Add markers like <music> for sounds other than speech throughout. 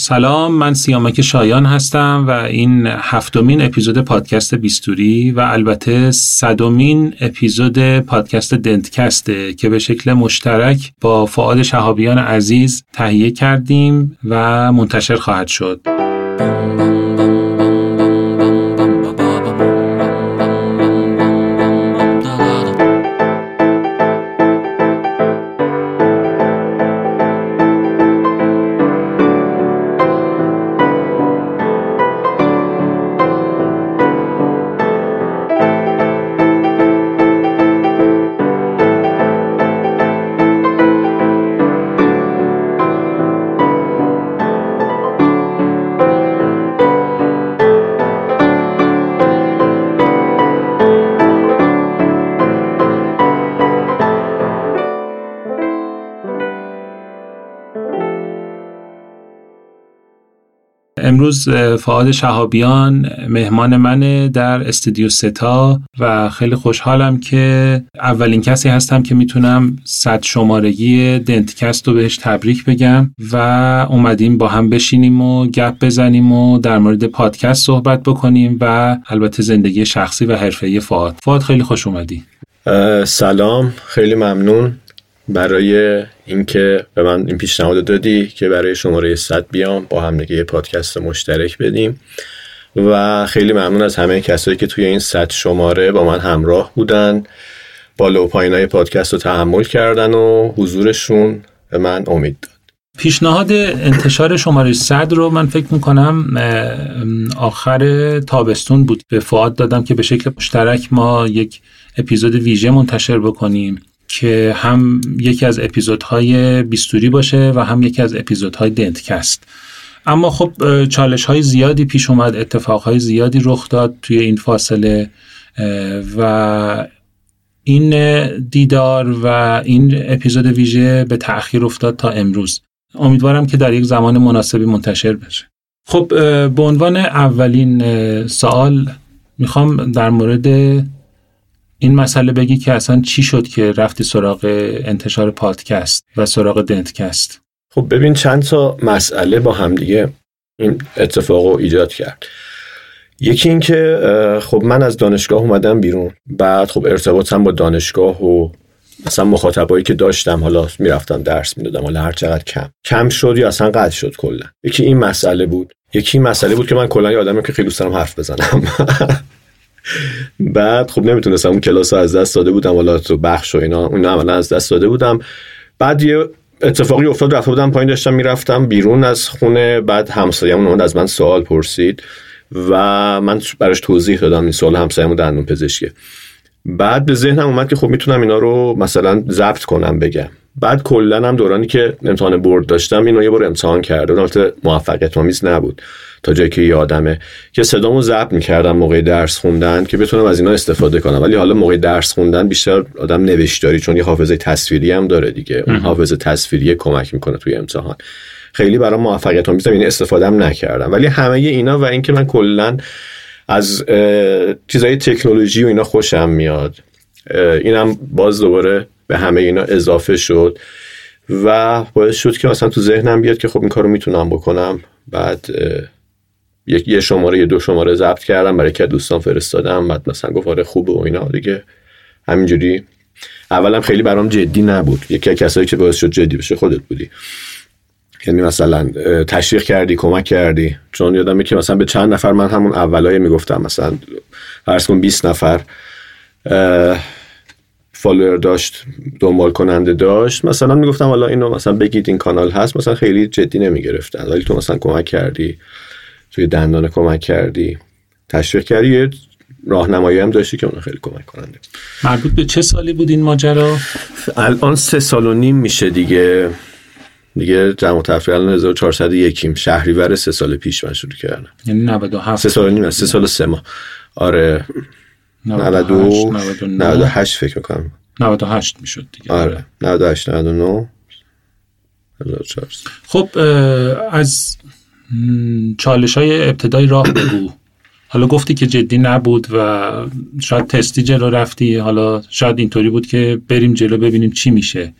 سلام من سیامک شایان هستم و این هفتمین اپیزود پادکست بیستوری و البته صدمین اپیزود پادکست دنتکسته که به شکل مشترک با فعاد شهابیان عزیز تهیه کردیم و منتشر خواهد شد. امروز فعاد شهابیان مهمان منه در استودیو ستا و خیلی خوشحالم که اولین کسی هستم که می‌تونم صد شمارگی دنتکست رو بهش تبریک بگم و اومدیم با هم بشینیم و گپ بزنیم و در مورد پادکست صحبت بکنیم و البته زندگی شخصی و حرفه‌ای فعاد فعاد خیلی خوش اومدی. سلام خیلی ممنون. برای اینکه به من این پیشنهاد دادی که برای شماره 100 بیام با هم دیگه پادکست مشترک بدیم. و خیلی ممنون از همه کسایی که توی این 100 شماره با من همراه بودن بالا و پایین های پادکست رو تحمل کردن و حضورشون به من امید داد. پیشنهاد انتشار شماره 100 رو من فکر می‌کنم آخر تابستون بود. به فعاد دادم که به شکل مشترک ما یک اپیزود ویژه منتشر بکنیم. که هم یکی از اپیزودهای بیستوری باشه و هم یکی از اپیزودهای دنتکست. اما خب چالش های زیادی پیش اومد اتفاق های زیادی رخ داد توی این فاصله و این دیدار و این اپیزود ویژه به تأخیر افتاد تا امروز. امیدوارم که در یک زمان مناسبی منتشر بشه. خب به عنوان اولین سوال می‌خوام در مورد این مسئله بگی که اصلا چی شد که رفتی سراغ انتشار پادکست و سراغ دنتکست؟ خب ببین چند تا مسئله با همدیگه این اتفاق رو ایجاد کرد. یکی این که خب من از دانشگاه اومدم بیرون. بعد خب ارتباطم با دانشگاه و مثلا مخاطبایی که داشتم حالا می‌رفتم درس می‌دادم حالا هر چقدر کم. کم شد یا اصلا قطع شد کلا؟ یکی این مسئله بود. یکی مسئله بود که من کلا یه آدمی که خیلی دوست دارم حرف بزنم. <laughs> بعد خب نمی‌تونستم اون کلاس از دست داده بودم حالا تو بخش و اینا اون عملا از دست داده بودم. بعد یه اتفاقی افتاد رفته بودم پایین داشتم می‌رفتم بیرون از خونه. بعد همسایه‌مون اومد از من سوال پرسید و من براش توضیح دادم این سوال همسایه‌مون دندون پزشکه. بعد به ذهنم اومد که خب می‌تونم اینا رو مثلا ضبط کنم بگم. بعد کلا هم دورانی که امتحان برد داشتم اینو یه بار امتحان کردم. البته موفقیت آمیز نبود تا جایی که یادمه که صدامو ضبط می‌کردم موقع درس خوندن که بتونم از اینا استفاده کنم. ولی حالا موقع درس خوندن بیشتر آدم نوشتاری چون یه حافظه تصویری هم داره دیگه. اون حافظه تصویری کمک می‌کنه توی امتحان. خیلی برای موفقیت آمیز این استفاده هم نکردم. ولی همه اینا و اینکه من کلا از چیزای تکنولوژی و اینا خوشم میاد اینم باز دوباره به همه اینا اضافه شد و باعث شد که مثلا تو ذهنم بیاد که خب این کارو می‌تونم بکنم. بعد یه شماره یه دو شماره ضبط کردم برای که دوستان فرستادم. بعد مثلا گفت آره خوبه و اینا. دیگه همینجوری. اولم خیلی برام جدی نبود. یکی از کسایی که باعث شد جدی بشه خودت بودی. یعنی مثلا تشویق کردی کمک کردی. چون یادمه که مثلا به چند نفر من همون اولای می‌گفتم. مثلا فرض کن 20 نفر. فالوور داشت دنبال کننده داشت. مثلا می‌گفتم حالا اینو مثلا بگید این کانال هست مثلا خیلی جدی نمی‌گرفتن. ولی تو مثلا کمک کردی توی دندان کمک کردی. تشویق کردی یه راهنمایی هم داشتی که اون خیلی کمک کننده. مربوط به چه سالی بود این ماجرا؟ الان سه سال و نیم میشه دیگه. دیگه جمع تفریح الان 1401 شهریور سه سال پیش من شروع کردم. یعنی 97 سه سال و نیم سه سال و سه ماه. آره. 92 98 فکر می‌کنم. 98 می‌شد دیگه. آره. 98 99 خب از چالش های ابتدای راه بگو. حالا گفتی که جدی نبود و شاید تستی جلو رفتی. حالا شاید اینطوری بود که بریم جلو ببینیم چی میشه.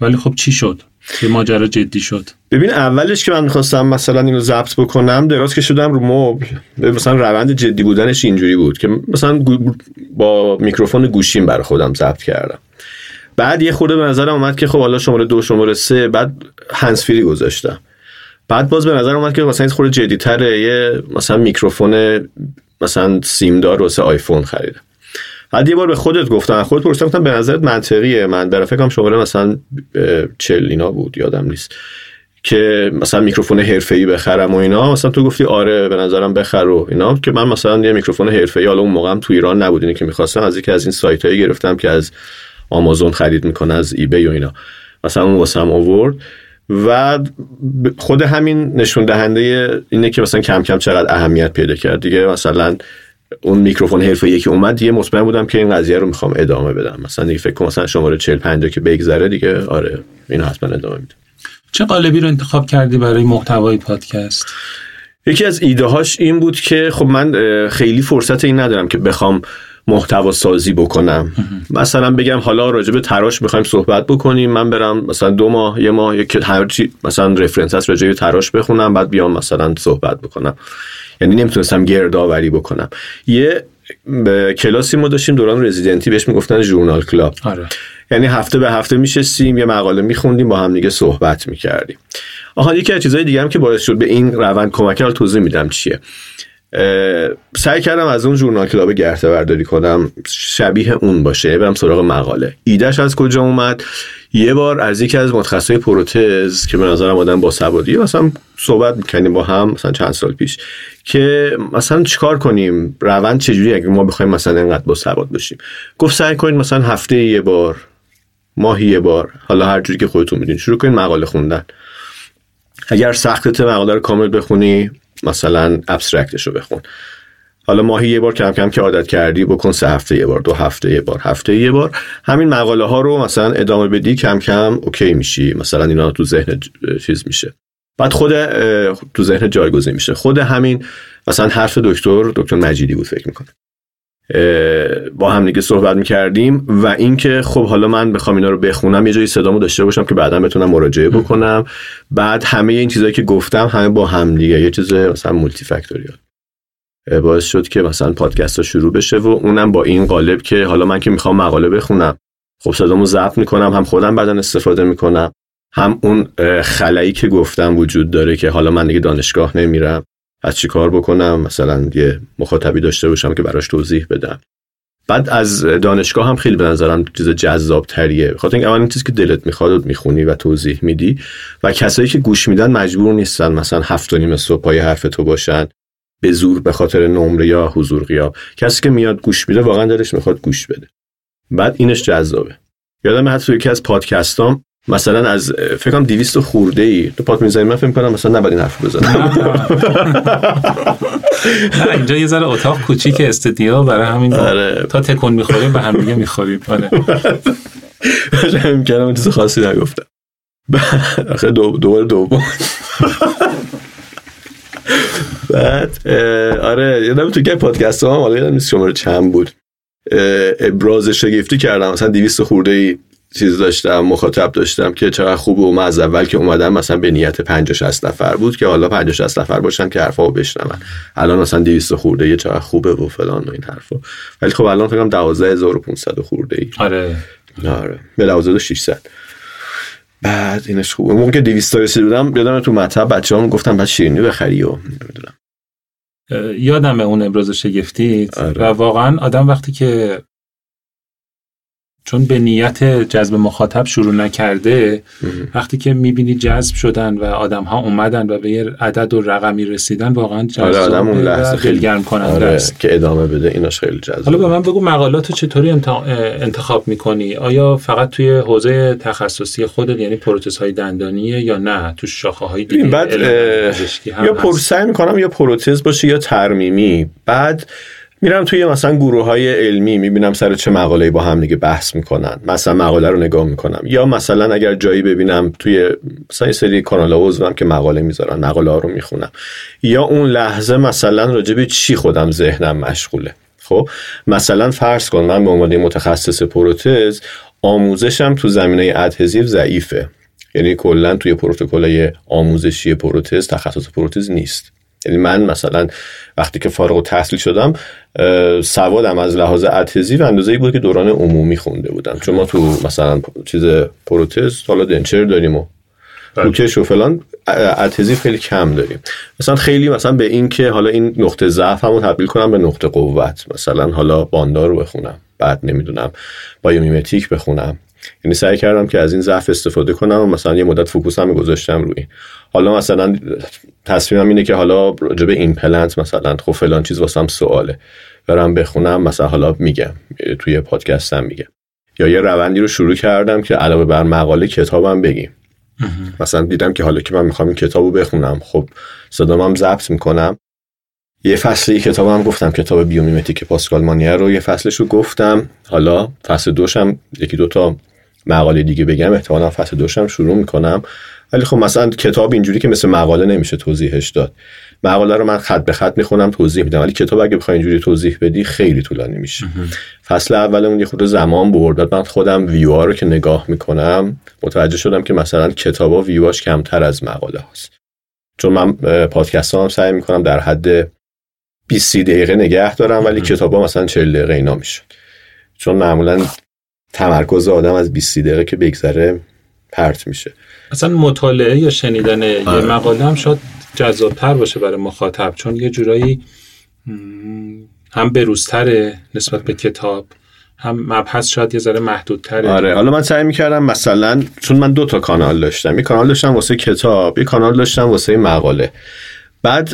ولی خب چی شد؟ که ماجرا جدی شد. ببین اولش که من می‌خواستم مثلا اینو ضبط بکنم دراز کشیدم رو مبل. مثلا روند جدی بودنش اینجوری بود که مثلا با میکروفون گوشیم برای خودم ضبط کردم. بعد یه خورده به نظرم اومد که خب حالا شماره دو شماره سه بعد هنسفیری گذاشتم. بعد باز به نظر اومد که مثلا خورده جدیتره یه مثلا میکروفون مثلا سیمدار واسه آیفون خریدم. بعد یه بار به خودت گفتم خودت پرسیدم گفتم به نظرت منطقیه. من برای فکرم شماره مثلا چل اینا بود یادم نیست. که مثلا میکروفون حرفه‌ای بخرم و اینا. مثلا تو گفتی آره به نظرم بخر و اینا. که من مثلا یه میکروفون حرفه‌ای حالا اون موقعم تو ایران نبود اینه که می‌خواستم. از یکی از این سایت‌هایی گرفتم که از آمازون خرید می‌کنه از ایبی و اینا. مثلا اون واسم آورد. و خود همین نشون دهنده اینه که مثلا کم کم چقدر اهمیت پیدا کرد دیگه. مثلا اون میکروفون حرفه که اومد دیگه مطمئن بودم که این قضیه رو می‌خوام ادامه بدم. مثلا دیگه فکر کنم مثلا شماره 40 50 که بگذره دیگه آره اینو حتما ادامه میدم. چه قالبی رو انتخاب کردی برای محتوای پادکست؟ یکی از ایده هاش این بود که خب من خیلی فرصت این ندارم که بخوام محتوا سازی بکنم. مثلا بگم حالا راجع به تراش می‌خوایم صحبت بکنیم. من برم مثلا دو ماه یه ماه یک هر چی مثلا رفرنس هست راجع به تراش بخونم بعد بیام مثلا صحبت بکنم. یعنی نمی‌تونستم گردآوری بکنم. یه یه کلاسی ما داشتیم دوران رزیدنتی بهش می‌گفتن journal club. آره. یعنی هفته به هفته میشستیم یه مقاله میخوندیم با هم دیگه صحبت می‌کردیم. آها یکی از چیزهای دیگه هم که باعث شد به این روند کمک کرد توضیح میدم چیه. سعی کردم از اون journal club گرته برداری کنم شبیه اون باشه. برم سراغ مقاله. ایدهش از کجا اومد؟ یه بار از یکی از متخصصای پروتز که به نظرم آدم با سوادی مثلا صحبت می‌کنیم با هم مثلا چند سال پیش که مثلا چیکار کنیم؟ روند چجوری اگه ما بخوایم مثلا انقدر با سواد باشیم گفت سعی کنید مثلا هفته یه بار ماهی یه بار حالا هر جوری که خودتون میدین شروع کنید مقاله خوندن. اگر سختت مقاله رو کامل بخونی. مثلا ابسترکتش رو بخون. حالا ماهی یه بار کم کم که عادت کردی بکن سه هفته یه بار دو هفته یه بار هفته یه بار. همین مقاله ها رو مثلا ادامه بدی کم کم اوکی میشی. مثلا اینا تو ذهن چیز میشه. بعد خود تو ذهن جایگزین میشه. خود همین مثلا حرف دکتر دکتر مجیدی بود فکر می‌کنه با هم دیگه صحبت می‌کردیم و اینکه خب حالا من بخوام اینا رو بخونم یه جایی صدامو داشته باشم که بعدا بتونم مراجعه بکنم. بعد همه این چیزایی که گفتم همه با هم دیگه. یه چیز مثلا مولتی فاکتوریال باعث شد که مثلا پادکست ها شروع بشه و اونم با این قالب که حالا من که می‌خوام مقاله بخونم. خب صدامو ضبط می‌کنم هم خودم بعدا استفاده می‌کنم هم اون خلایی که گفتم وجود داره که حالا من دیگه دانشگاه نمیرم. از چی کار بکنم؟ مثلا یه مخاطبی داشته باشم که براش توضیح بدم. بعد از دانشگاه هم خیلی به نظرم چیز جذاب تریه خاطر اینکه اول چیزی که دلت می‌خواد و می‌خونی و توضیح میدی و کسایی که گوش میدن مجبور نیستن مثلا هفت و نیم صبح پای حرف تو باشن به زور به خاطر نمره یا حضور غیاب. کسی که میاد گوش میده واقعا دلش می‌خواد گوش بده. بعد اینش جذابه. یادم حتی یکی از پادکستام مثلا از فکر کنم 200 خورده ای تو پات می‌زنی من فکر کنم مثلا نباید این حرف بزنم. <laughs> اینجا یه ذره اتاق کوچیک استودیو برای همین آره. تا تکون می‌خوریم به هم دیگه می‌خوریم. آره. <laughs> می‌کنم چیز خاصی نگفتم. آخه دوباره دوم. <laughs> بعد آره یادم تو که پادکست هم حالا یادم نیست شماره چند بود. ابراز شگفتی کردم. مثلا 200 خورده ای چیز داشتم مخاطب داشتم که چقدر خوبه و من از اول که اومدم مثلا به نیت 50 60 نفر بود که حالا 50 60 نفر باشن که حرفا رو بشنون. الان مثلا 200 خورده یه چقدر خوبه و فلان و این حرفا. ولی خب الان فکر کنم 12500 خورده ای. آره. آره. به 12600 بعد اینش خوبه. موقع که 200 تا رسید بودم یادم تو مطب بچه‌ام گفتم بعد شیرینی بخری و نمی‌دونم. یادم اون ابراز شگفتی؟ آره. و واقعا آدم وقتی که چون به نیت جذب مخاطب شروع نکرده وقتی که می‌بینی جذب شدن و آدم ها اومدن و به یه عدد و رقمی رسیدن واقعا جذب آره آدم اون لحظه خیلی گرم کننده آره است. که ادامه بده ایناش خیلی جذب حالا به من بگو مقالات چطوری انتخاب می‌کنی؟ آیا فقط توی حوزه تخصصی خودت یعنی پروتز های دندانیه یا نه؟ تو شاخه های دیگه بعد یا پروسعی می‌کنم یا پروتز باشه یا ترمیمی. بعد میرم توی مثلا گروه های علمی می‌بینم سر چه مقاله با هم دیگه بحث می‌کنن. مثلا مقاله رو نگاه می‌کنم. یا مثلا اگر جایی ببینم توی مثلا سری کانال عضوم که مقاله می‌ذارن مقاله ها رو می‌خونم. یا اون لحظه مثلا راجع به چی خودم ذهنم مشغوله. خب؟ مثلا فرض کن من به عنوان متخصص پروتز آموزشم تو زمینه ادهزیو ضعیفه. یعنی کلا توی پروتکل آموزشی پروتز تخصص پروتز نیست. یعنی من مثلا وقتی که فارغ تحصیل شدم سوادم از لحاظ اتزی و اندازه بود که دوران عمومی خونده بودم. چون ما تو مثلا چیز پروتز حالا دنچر داریم و روکش و فلان اتزی خیلی کم داریم. مثلا خیلی مثلا به این که حالا این نقطه ضعف همون تبدیل کنم به نقطه قوت. مثلا حالا باندار رو بخونم بعد نمی‌دونم biomimetic بخونم. یعنی سعی کردم که از این ضعف استفاده کنم و مثلا یه مدت focus هم گذاشتم روی. حالا مثلا تصمیمم اینه که حالا راجع به ایمپلنت مثلا خب فلان چیز واسم سواله. برم بخونم مثلا حالا میگم توی پادکستم میگم. یا یه روندی رو شروع کردم که علاوه بر مقاله کتابم بگیم. مثلا دیدم که حالا که من می‌خوام این کتابو بخونم خب صدام هم ضبط می‌کنم. یه فصلی کتابم گفتم کتاب biomimetic پاسکال مانیر رو یه فصلش رو گفتم. حالا فصل دوشم یکی دوتا مقاله دیگه بگم احتمالا فصل دوشم شروع می‌کنم. ولی خب مثلا کتاب اینجوری که مثل مقاله نمیشه توضیحش داد. مقاله رو من خط به خط می‌خونم توضیح میدم. ولی کتاب اگه بخوای اینجوری توضیح بدی خیلی طولانی میشه. فصل اولمون یه خود زمان برد. من خودم ویو رو که نگاه می‌کنم متوجه شدم که مثلا کتابا ویواش کمتر از مقاله هست چون من پادکست هم سعی می‌کنم در حد 20 دقیقه نگه دارم ولی کتابا مثلا 40 دقیقه اینا میشه چون معمولا تمرکز آدم از 20 دقیقه که بگذره پرت میشه. اصلا مطالعه یا شنیدن یه آره. مقاله هم شاید جذابتر باشه برای مخاطب چون یه جورایی هم بروزتره نسبت به کتاب هم مبحث شاید یه ذره محدودتره. آره. حالا من سعی می‌کردم مثلا چون من دو تا کانال داشتم یه کانال داشتم واسه کتاب یه کانال داشتم واسه مقاله. بعد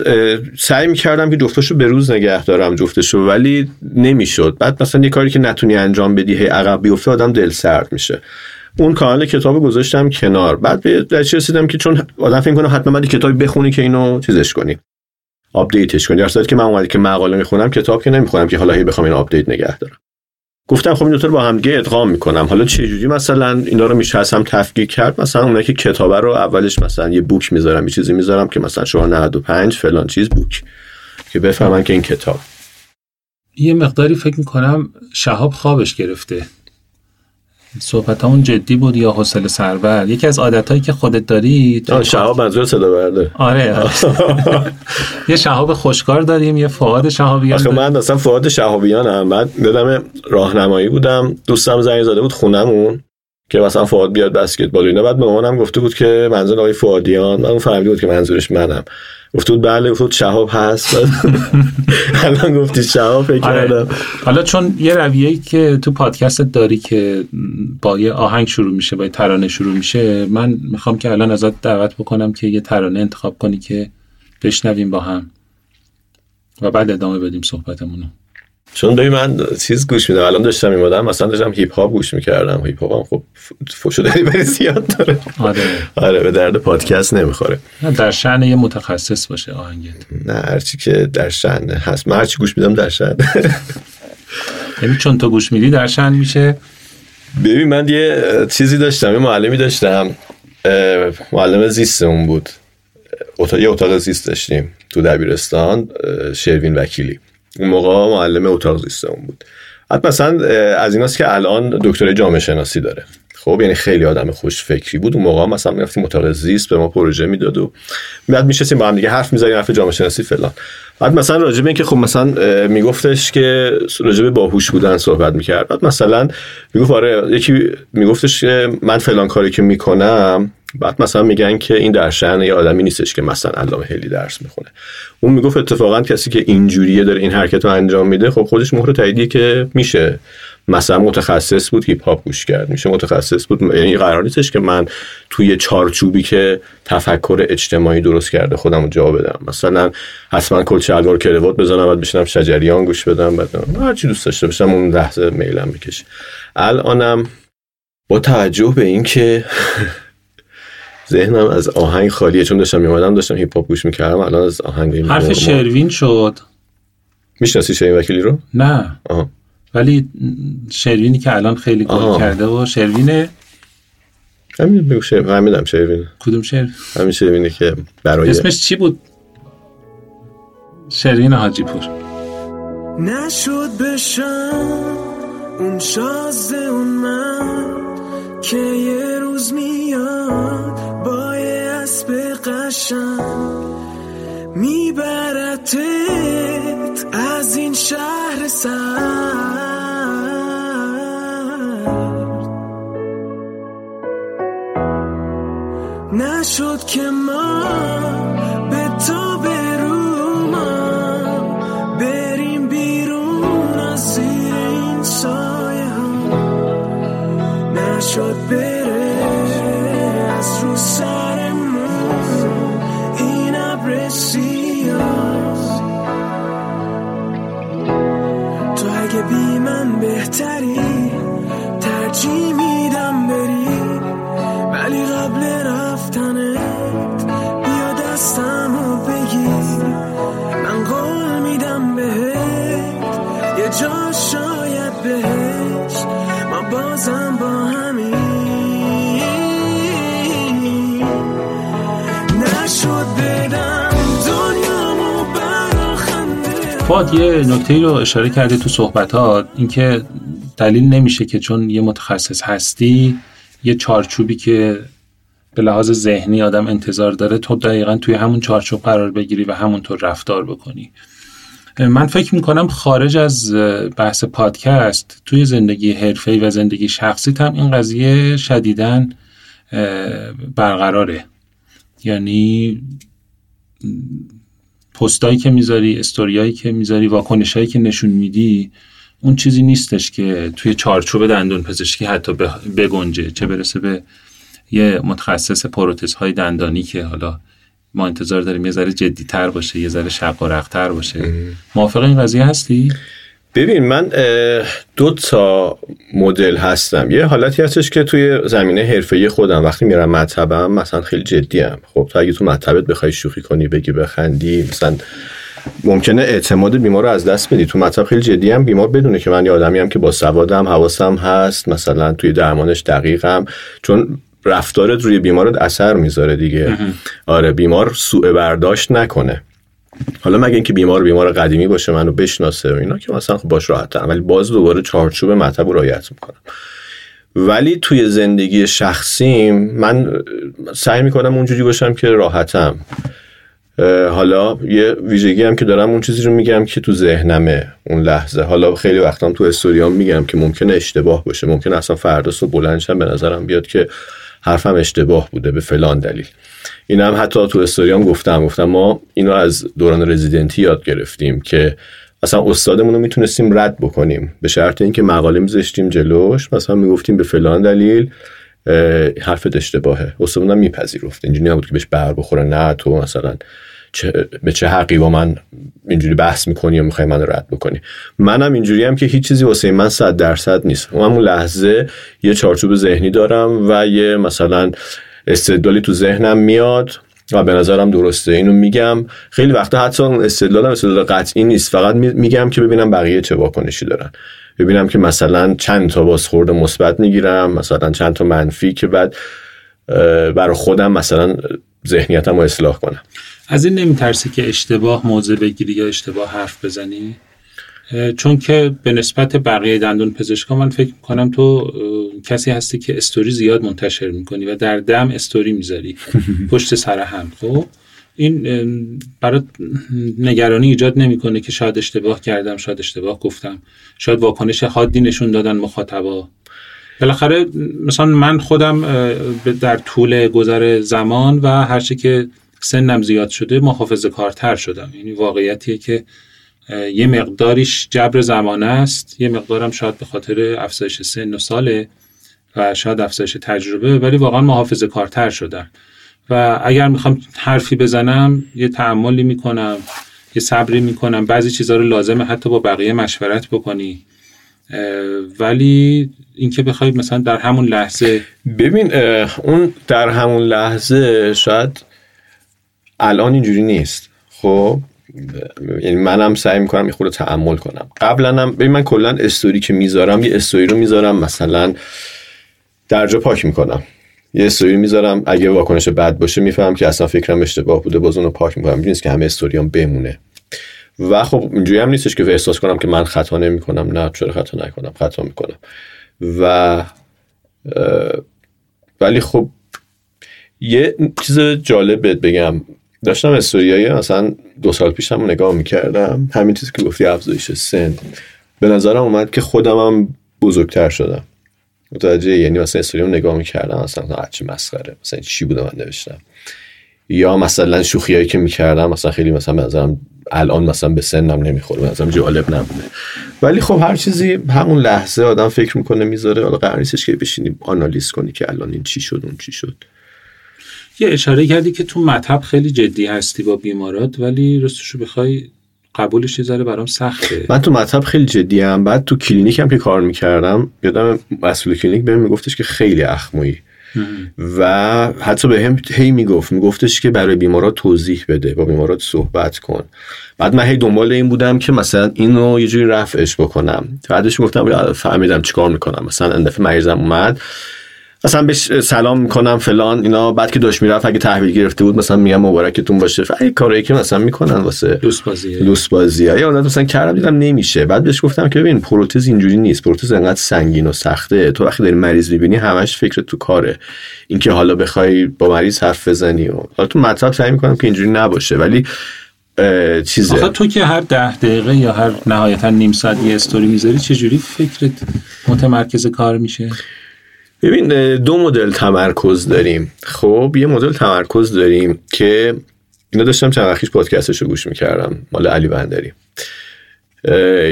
سعی می‌کردم که جفتشو به روز نگه دارم جفتشو ولی نمی‌شد. بعد مثلا یه کاری که نتونی انجام بدی هی عقب بیفته آدم دل سرد میشه. اون کانال کتاب گذاشتم کنار. بعد به نتیجه رسیدم که چون آدم فکر کنه حتما باید کتابی بخونی که اینو چیزش کنی. update ش کنی. در که من اومدی که مقاله می‌خونم کتاب که نمی‌خونم که حالا هی بخوام اینو update نگه دارم. گفتم خب این دو رو با هم دیگه ادغام می‌کنم. حالا چه جوری مثلا اینا رو میشه هم تفکیک کرد؟ مثلا اونایی که کتابه رو اولش مثلا یه book می‌ذارم یه چیزی می‌ذارم که مثلا شما 95 فلان چیز book که بفهمن که این کتاب. یه مقداری فکر می‌کنم شهاب خوابش گرفته. صحبت اون جدی بود یا حوصله سربر یکی از عادتهایی که خودت داری شهاب منظور صدا برده. آره, آره. <laughs> یه شهاب خوشکار داریم یه فعاد شهابیان آخه من اصلا فعاد شهابیان هم من دادم راهنمایی بودم. دوستم زنگ زده بود خونمون که مثلا فعاد بیاد بسکتبال اینا. بعد به مامانم گفته بود که منظور آقای فعادیان من فهمیده بود که منظورش منم. گفت بله گفت شهاب هست. <laughs> الان گفتی شهاب فکر آره. کردم. حالا چون یه رویه‌ای که تو پادکست داری که با یه آهنگ شروع میشه با یه ترانه شروع میشه من می‌خوام که الان ازت دعوت بکنم که یه ترانه انتخاب کنی که بشنویم با هم. و بعد ادامه بدیم صحبتمونو. چون ببین من چیز گوش میدم. الان داشتم میومدم مثلا داشتم هیپ هاپ گوش می‌کردم. هیپ هاپ هم خب فوشو داری بری زیاد داره. آره. آره به درد پادکست نمی‌خوره. نه در شأن یه متخصص باشه آهنگت. نه هرچی که در شأن هست. من هرچی گوش میدم در شأن یعنی چون تو گوش میدی در شأن میشه. ببین من یه چیزی داشتم یه معلمی داشتم. معلم زیستمون بود. یه اتاق زیست داشتیم تو دبیرستان شروین وکیلی. اون موقع معلم اتاق زیستمون بود. حتی مثلا از ایناست که الان دکتر جامعه شناسی داره. خب یعنی خیلی آدم خوش فکری بود. اون موقع مثلا می‌رفتیم اتاق زیست به ما پروژه می‌داد و بعد میشستیم با هم دیگه حرف می‌زنیم حرف جامعه شناسی فلان. بعد مثلا راجب این که خب مثلا میگفتش که راجب باهوش بودن صحبت می‌کرد. بعد مثلا می‌گفت آره یکی میگفتش که من فلان کاری که می‌کنم بعد مثلا میگن که این در شأن یه آدمی نیستش که مثلا علامه هلی درس می‌خونه. اون می‌گفت اتفاقا کسی که اینجوریه داره این حرکت رو انجام میده خب خودش مهر تاییدیه که میشه. مثلا متخصص بود هیپ هاپ گوش کرد. میشه متخصص بود. یعنی قرار نیستش که من توی چارچوبی که تفکر اجتماعی درست کرده خودم رو جا بدم. مثلا حتما کل شلوار کروات بزنم بعد بشینم شجریان گوش بدم بعد هر چی دوست داشته باشم اون لحظه میلم می‌کشه. الانم با توجه به اینکه ذهنم از آهنگ خالیه. چون داشتم میومدم داشتم هیپ هاپ گوش می‌کردم. الان از آهنگ حرف شروین شد. می‌شناسی شروین وکیلی رو؟ نه. آه. ولی شروینی که الان خیلی گل کرده و شروین همین بگو شروین همین شروین کدوم شروین همین شروینی که برای اسمش چی بود؟ شروین حاجی پور نشد بشم اون شازده اون من که یه روز میاد یه اسب قشنگ میبرتت از این شهر سر نشد که ما به تو بروم بریم بیرون از این سایه ها. نشد بره بی فاد یه نکته رو اشاره کرده تو صحبتات اینکه دلیل نمیشه که چون یه متخصص هستی یه چارچوبی که به لحاظ ذهنی آدم انتظار داره تو دقیقا توی همون چارچوب قرار بگیری و همونطور رفتار بکنی. من فکر می‌کنم خارج از بحث پادکست توی زندگی حرفه‌ای و زندگی شخصی هم این قضیه شدیداً برقراره. یعنی پستایی که می‌ذاری استوریایی که می‌ذاری واکنشایی که نشون میدی اون چیزی نیستش که توی چارچوب دندون پزشکی حتی بگنجه. چه برسه به یه متخصص پروتز های دندانی که حالا ما انتظار داریم یه ذره جدی تر باشه یه ذره شق و باشه. موافق این قضیه هستی؟ ببین من دو تا مدل هستم. یه حالتی هستش که توی زمینه حرفه‌ای خودم وقتی میرم مطبم مثلا خیلی جدی هم خب تا اگه تو مطبت بخوای شوخی کنی بگی بخندی مثلا ممکنه اعتماد بیمار رو از دست بدی. تو مطب خیلی جدی هم بیمار بدونه که من یه آدمی هم که با سوادم حواسم هست. مثلا توی درمانش دقیقم. چون رفتارت روی بیمارت اثر می‌ذاره دیگه. آره بیمار سوء برداشت نکنه. حالا مگه اینکه بیمار بیمار قدیمی باشه منو بشناسه و اینا که مثلا خب باش راحت ولی باز دوباره چارچوب مطب رو رعایت می‌کنم. ولی توی زندگی شخصیم من سعی می‌کنم اونجوری باشم که راحتم. حالا یه ویژگی هم که دارم اون چیزی رو میگم که تو ذهنمه اون لحظه. حالا خیلی وقتام تو استوریام میگم که ممکنه اشتباه باشه. ممکنه اصلا فردا صبح بلندشم به نظرم بیاد که حرفم اشتباه بوده به فلان دلیل. این هم حتی تو استوریام گفتم گفتم ما اینو از دوران رزیدنتی یاد گرفتیم که اصلا استادمون رو می‌تونستیم رد بکنیم. به شرط اینکه مقاله میذاشتیم جلوش مثلا می‌گفتیم به فلان دلیل حرفت اشتباهه. استادمون میپذیرفت. اینجوری نبود که بهش بر بخوره نه تو مثلا چه، به چه حقی با من اینجوری بحث می‌کنی یا می‌خوای من رد بکنی. منم اینجوری هم که هیچ چیزی واسه من صد درصد نیست. اون لحظه یه چارچوب ذهنی دارم و یه مثلا استدلالی تو ذهنم میاد و به نظرم درسته. اینو میگم. خیلی وقتا حتی استدلالم استدلال قطعی نیست. فقط میگم که ببینم بقیه چه واکنشی دارن. ببینم که مثلا چند تا بازخورد مثبت می‌گیرم مثلا چند تا منفی که بعد برای خودم مثلا ذهنیتم رو اصلاح کنم. از این نمیترسی که اشتباه موضع بگیری یا اشتباه حرف بزنی؟ چون که به نسبت بقیه دندون پزشکان من فکر کنم تو کسی هستی که استوری زیاد منتشر می‌کنی و در دم استوری می‌ذاری <laughs> پشت سر هم خب؟ این برات نگرانی ایجاد نمی‌کنه که شاید اشتباه کردم شاید اشتباه گفتم شاید واکنش حادی نشون دادن مخاطبا. بالاخره مثلا من خودم در طول گذر زمان و هرچی که سنم زیاد شده محافظه کارتر شدم. یعنی واقعیتیه که یه مقداریش جبر زمانه است. یه مقدارم شاید به خاطر افزایش سن و ساله و شاید افزایش تجربه ولی واقعا محافظه کارتر شدم و اگر می‌خوام حرفی بزنم یه تعملی می‌کنم یه صبری می‌کنم بعضی چیزها رو لازمه حتی با بقیه مشورت بکنی. ولی اینکه بخوای مثلا در همون لحظه ببین اون در همون لحظه شاید الان اینجوری نیست. خب؟ یعنی منم سعی می‌کنم یه خورده تعمل کنم. قبلا هم ببین من کلا استوری که می‌ذارم یه استوری رو می‌ذارم مثلا درجا پاک می‌کنم. یه استوری می‌ذارم اگه واکنش بد باشه می‌فهمم که اصلا فکرم اشتباه بوده باز اونو پاک می‌کنم. نیست که همه استوریام بمونه. و خب اینجوری هم نیستش که احساس کنم که من خطا نمی‌کنم. نه چرا خطا نکنم؟ خطا می‌کنم. و ولی خب یه چیز جالب بهت بگم. داشتم استوریای مثلا دو سال پیش هم نگاه می‌کردم. همین چیزی که گفتی افزایش سن. به نظرم اومد که خودم هم بزرگتر شدم. متوجه یعنی مثلا استوریام نگاه می‌کردم مثلا چه مسخره. مثلا چی بوده من نوشتم. یا مثلا شوخیایی که می‌کردم مثلا خیلی مثلا به نظرم الان مثلا به سنم نمی‌خوره مثلا جالب نبوده. ولی خب هر چیزی همون لحظه آدم فکر می‌کنه می‌ذاره. حالا قرار نیستش که بشینی آنالیز کنی که الان این چی شد اون چی شد. یه اشاره کردی که تو مطب خیلی جدی هستی با بیمارات ولی راستشو بخوای قبولش یه ذره برام سخته. من تو مطب خیلی جدی‌ام بعد تو کلینیک هم که کار می‌کردم یادم مسئول کلینیک بهم میگفتش که خیلی اخمویی و حتی به هم هی می‌گفت میگفتش که برای بیمارات توضیح بده با بیمارات صحبت کن. بعد من هی دنبال این بودم که مثلا اینو یه جوری رفعش بکنم. بعدش گفتم فهمیدم چیکار می‌کنم. مثلا ایندفعه مریضم اومد. مثلا بهش سلام می‌کنم فلان اینا بعد که داشت می‌رفت اگه تحویل گرفته بود مثلا میگم مبارکتون باشه. فعلی کاری که مثلا می‌کنن واسه لوس بازی لوس بازی یا مثلا کردم دیدم نمیشه. بعد بهش گفتم که ببین پروتز اینجوری نیست. پروتز انقدر سنگین و سخته. تو وقتی داری مریض می‌بینی همش فکر تو کاره. اینکه حالا بخوای با مریض حرف بزنی و حالا تو مطلب سعی می‌کنم که اینجوری نباشه. ولی چیزه آخه تو که هر ده دقیقه یا هر نهایتا نیم ساعت یه استوری می‌ذاری چجوری فکرت متمرکز کار میشه؟ ببین دو مدل تمرکز داریم. خب یه مدل تمرکز داریم که اینا داشتم چند وقتیش پادکستش رو گوش می‌کردم مال علی بندری.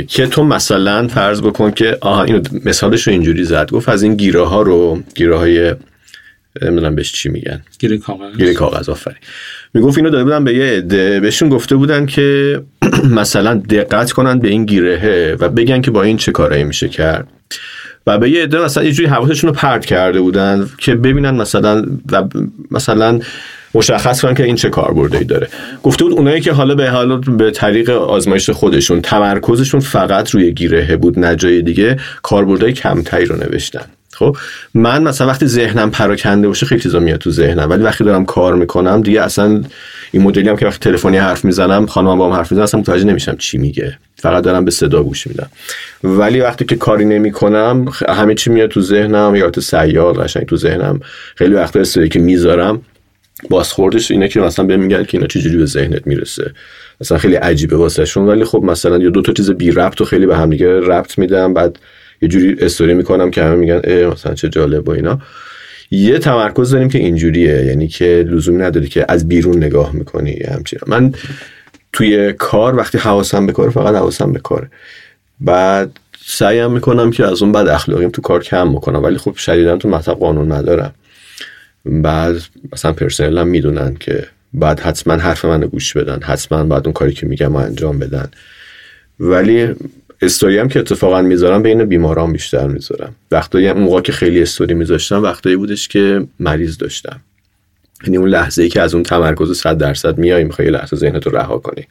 که تو مثلا فرض بکن که آها اینو مثالش رو اینجوری زد. گفت از این گیره ها رو گیره های نمی‌دونم بهش چی میگن. گیره کاغذ. گیره کاغذ آفرین. می‌گفت اینو داده بودن به یه عده بهشون گفته بودن که <clears throat> مثلا دقت کنن به این گیرهه و بگن که با این چه کارایی میشه کرد. و به یه عده مثلا یه جوری حواسشون رو پرت کرده بودن که ببینن مثلا و مثلا مشخص کنن که این چه کاربردی داره. گفته بود اونایی که حالا به حالا به طریق آزمایش خودشون تمرکزشون فقط روی گیره بود نه جای دیگه کاربردهای کمتری رو نوشتن. خب من مثلا وقتی ذهنم پراکنده باشه خیلی چیزا میاد تو ذهنم ولی وقتی دارم کار می‌کنم دیگه اصلا این مدلی هم که وقتی تلفنی حرف می‌زنم خانمم با هم حرف می‌زنم اصلا متوجه نمیشم چی میگه. فقط دارم به صدا گوش میدم. ولی وقتی که کاری نمی‌کنم همه چی میاد تو ذهنم یا تو سیال قشنگ تو ذهنم. خیلی وقتا استوری که می‌ذارم بازخوردش اینه که مثلا بهم میگن که اینا چجوری به ذهنت می‌رسه. مثلا خیلی عجیبه واسهشون ولی خب مثلا یا دو تا چیز بی ربط و خیلی به هم دیگه ربط میدم بعد یه جوری استوری می‌کنم که همه میگن مثلا چه جالب و اینا. یه تمرکز داریم که اینجوریه یعنی که لزوم نداری که از بیرون نگاه می‌کنی همچین. من توی کار وقتی حواسم به کار فقط حواسم به کاره. بعد سعیم می‌کنم که از اون بعد اخلاقیم تو کار کم می‌کنم ولی خب شدیدا تو مطلب قانون ندارم. بعد مثلا پرسنل هم می‌دونن که بعد حتما حرف منو گوش بدن حتما بعد اون کاری که میگم انجام بدن. ولی استوری هم که اتفاقا می‌ذارم بین بیماران بیشتر می‌ذارم. وقتایی هم موقع که خیلی استوری میذاشتم وقتایی بودش که مریض داشتم. یعنی اون لحظه ای که از اون تمرکز 100 درصد میای می‌خوای لحظه ذهنت رو رها کنی.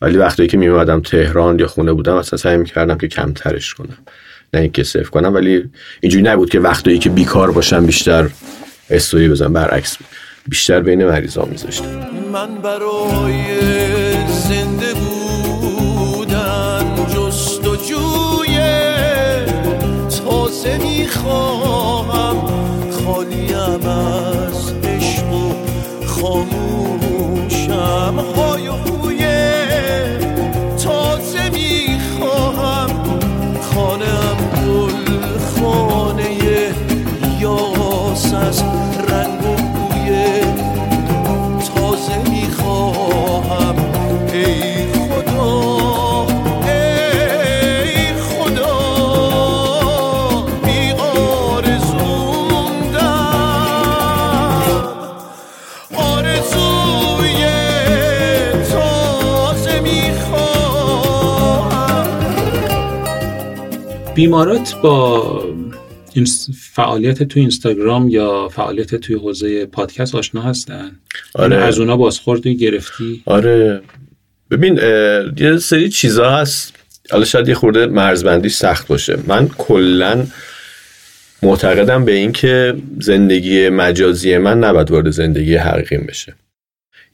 ولی وقتی که میومدم تهران یا خونه بودم اصلا سعی می‌کردم که کمترش کنم. نه اینکه صفر کنم ولی اینجوری نبود که وقتی که بیکار باشم بیشتر استوری بزنم. برعکس بیشتر بین مریضا میذاشتم. من برای بیمارات با این فعالیت تو اینستاگرام یا فعالیت توی حوزه پادکست آشنا هستن؟ آره. از اونا بازخوردی گرفتی؟ آره. ببین یه سری چیزا هست. حالا شاید یه خورده مرزبندی سخت باشه. من کلا معتقدم به این که زندگی مجازی من نباید وارد زندگی حقیقیم بشه.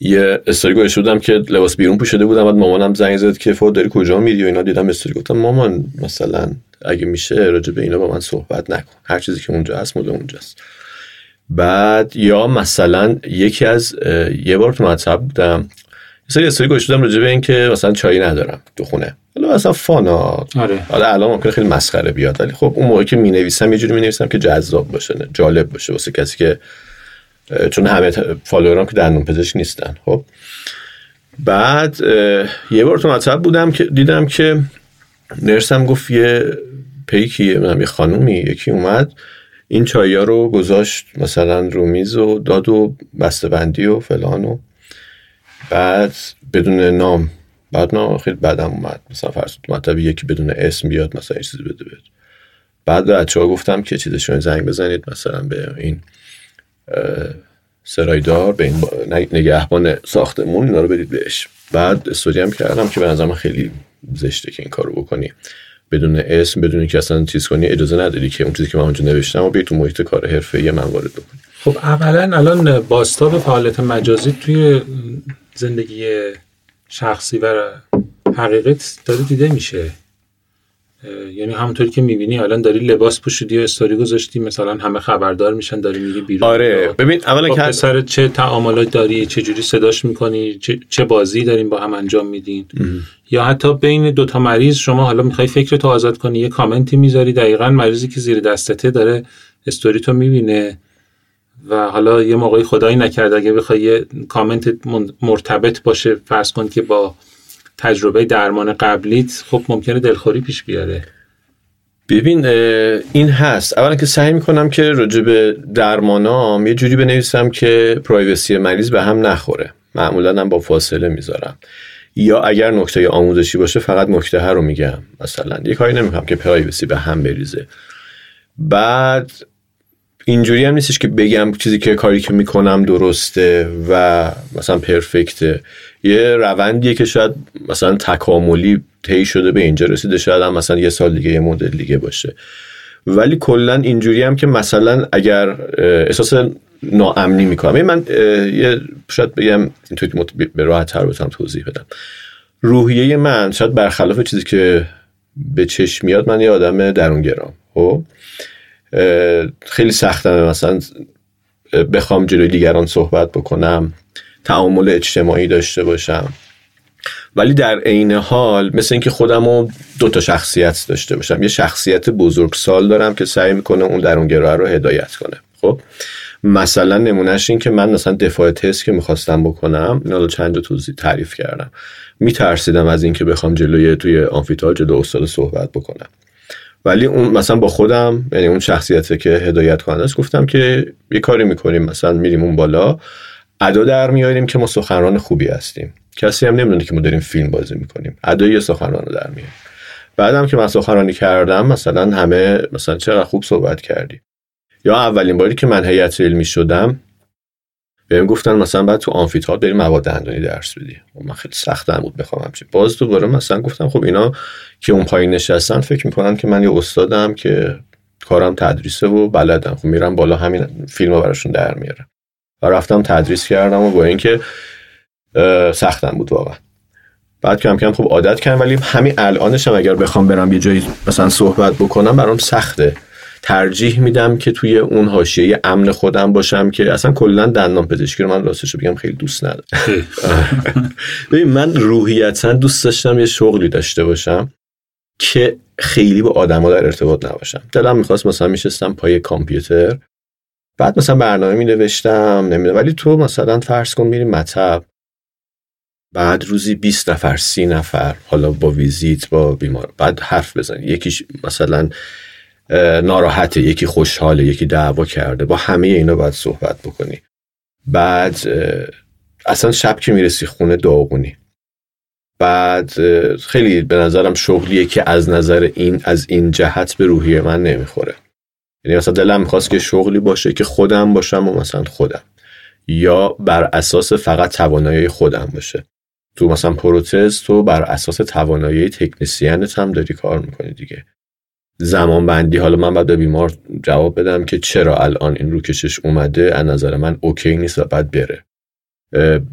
یه استوری گذاشته بودم که لباس بیرون پوشیده بودم بعد مامانم زنگ زد که فوت داری کجا میری؟ و اینا دیدم استوری. گفتم مامان مثلا اگه میشه راجع به اینا با من صحبت نکن. هر چیزی که اونجا هست مال اونجاست. بعد یا مثلا یکی از یه بار تو مطب بودم. یه سری استوری گوش دادم راجع به این که مثلا چایی ندارم تو خونه. حالا مثلا فانا. آره. حالا الان ممکنه خیلی مسخره بیاد ولی خب اون موقعی که می نویسم یه جوری می نویسم که جذاب باشه جالب باشه. واسه کسی که چون همه فالوورام که دندون پزشک نیستن. خب. بعد یه بار تو مطب بودم که دیدم که نرسم گفت یه پیکی یه خانومی یکی اومد این چایا رو گذاشت مثلا رو میز و داد و بندی و فلان و بعد بدون نام. بعد نه خیلی بعدم اومد. مثلا فرض مطلب یکی بدون اسم بیاد مثلا چیزی بده بده بعد بچه ها گفتم که چیزشون زنگ بزنید مثلا به این سرایدار به این نگهبان ساختمون اینا رو بدید بهش. بعد استودی هم کردم که به نظرم خیلی زشته که این کارو بکنی. بدون اسم بدون که اصلا چیز کنی اجازه نداری که اون چیزی که من اونجا نوشتم و تو محیط کار حرفه من وارد بکنی. خب اولا الان باستاب فعالیت مجازی توی زندگی شخصی و حقیقت داره دیده میشه. یعنی همونطوری که می‌بینی الان داری لباس پوشیدی و استوری گذاشتی مثلا همه خبردار میشن داری میری بیرون. آره ببین اولا که پسر چه تعاملات داری چه جوری صداش می‌کنی چه, بازی داریم با هم انجام میدین. یا حتی بین دوتا مریض شما حالا می‌خوای فکر تو آزاد کنی یه کامنتی می‌ذاری دقیقا مریضی که زیر دستته داره استوری تو می‌بینه و حالا یه موقعی خدایی نکرده اگه بخوای یه کامنت مرتبط باشه فرض کن که با تجربه درمان قبلیت خب ممکنه دلخوری پیش بیاره. ببین این هست. اولا که سعی می‌کنم که راجع به درمانام یه جوری بنویسم که پرایوسی مریض به هم نخوره. معمولا هم با فاصله می‌ذارم. یا اگر نکته آموزشی باشه فقط نکته رو میگم مثلا. یه کاری نمی‌کنم که پرایوسی به هم بریزه. بعد اینجوری هم نیستش که بگم چیزی که کاری که می‌کنم درسته و مثلا پرفکته. یه روندیه که شاید مثلا تکاملی طی شده به اینجا رسیده شاید هم مثلا یه سال دیگه یه مدل دیگه باشه. ولی کلا اینجوری هم که مثلا اگر احساس ناامنی می‌کنم. من یه شاید بگم اینطوری به راحت تر بتونم توضیح بدم. روحیه من شاید برخلاف چیزی که به چشم میاد من یه آدم درونگرام. خب؟ خیلی سختمه مثلا بخوام جلوی دیگران صحبت بکنم. تعامل اجتماعی داشته باشم. ولی در عین حال مثل اینکه خودم رو دو تا شخصیت داشته باشم. یه شخصیت بزرگ سال دارم که سعی می‌کنه اون درونگرا رو هدایت کنه. خب؟ مثلا نمونهش این که من مثلا دفاع تست که می‌خواستم بکنم اینا چند توضیح تعریف کردم. میترسیدم از اینکه بخوام جلوی توی آنفیتال جلو استاد صحبت بکنم. ولی اون مثلا با خودم یعنی اون شخصیت که هدایت کننده است گفتم که یه کاری می‌کنیم. مثلا میریم اون بالا. ادا در میاریم که ما سخنران خوبی هستیم. کسی هم نمی‌دونه که ما داریم فیلم بازی می‌کنیم. ادای سخنران رو در میاریم. بعدم که من سخنرانی کردم مثلا همه مثلا چقدر خوب صحبت کردی. یا اولین باری که من هیئت علمی شدم بهم گفتن مثلا بعد تو آمفیتال بریم مواد دندانی درس بدی. و من خیلی سختم بود بخوام همچین. باز دوباره مثلا گفتم خب اینا که اون پایین نشستن فکر می‌کنن که من یه استادم که کارم تدریسه و بلدم. خب میرم بالا همین فیلم رو براشون در میارم. و رفتم تدریس کردم و با اینکه سختم بود واقعا. بعد کم کم خب عادت کردم ولی همین الانش هم اگر بخوام برم یه جایی مثلا صحبت بکنم برام سخته. ترجیح میدم که توی اون حاشیه امن خودم باشم که اصلا کلا دندان پزشکی رو من راستش رو بگم خیلی دوست ندارم. <laughs> ببین من روحیتا دوست داشتم یه شغلی داشته باشم که خیلی با آدما در ارتباط نباشم. دلم می‌خواست مثلا میشستم پای کامپیوتر. بعد مثلا برنامه می نوشتم نمی‌دونم ولی تو مثلا فرض کن میری مطب بعد روزی 20 نفر سی نفر حالا با ویزیت با بیمار بعد حرف بزنی. یکیش مثلا ناراحته یکی خوشحاله یکی دعوا کرده. با همه اینا باید صحبت بکنی. بعد اصلا شب که می‌رسی خونه داغونی. بعد خیلی به نظرم شغلیه که از نظر این از این جهت به روحیه من نمی‌خوره. یعنی مثلا دلم می‌خواست که شغلی باشه که خودم باشم و مثلا خودم. یا بر اساس فقط توانایی خودم باشه. تو مثلا پروتز تو بر اساس توانایی تکنسیانت هم داری کار می‌کنی دیگه. زمان بندی حالا من باید به بیمار جواب بدم که چرا الان این روکشش اومده از نظر من اوکی نیست و بعد بره.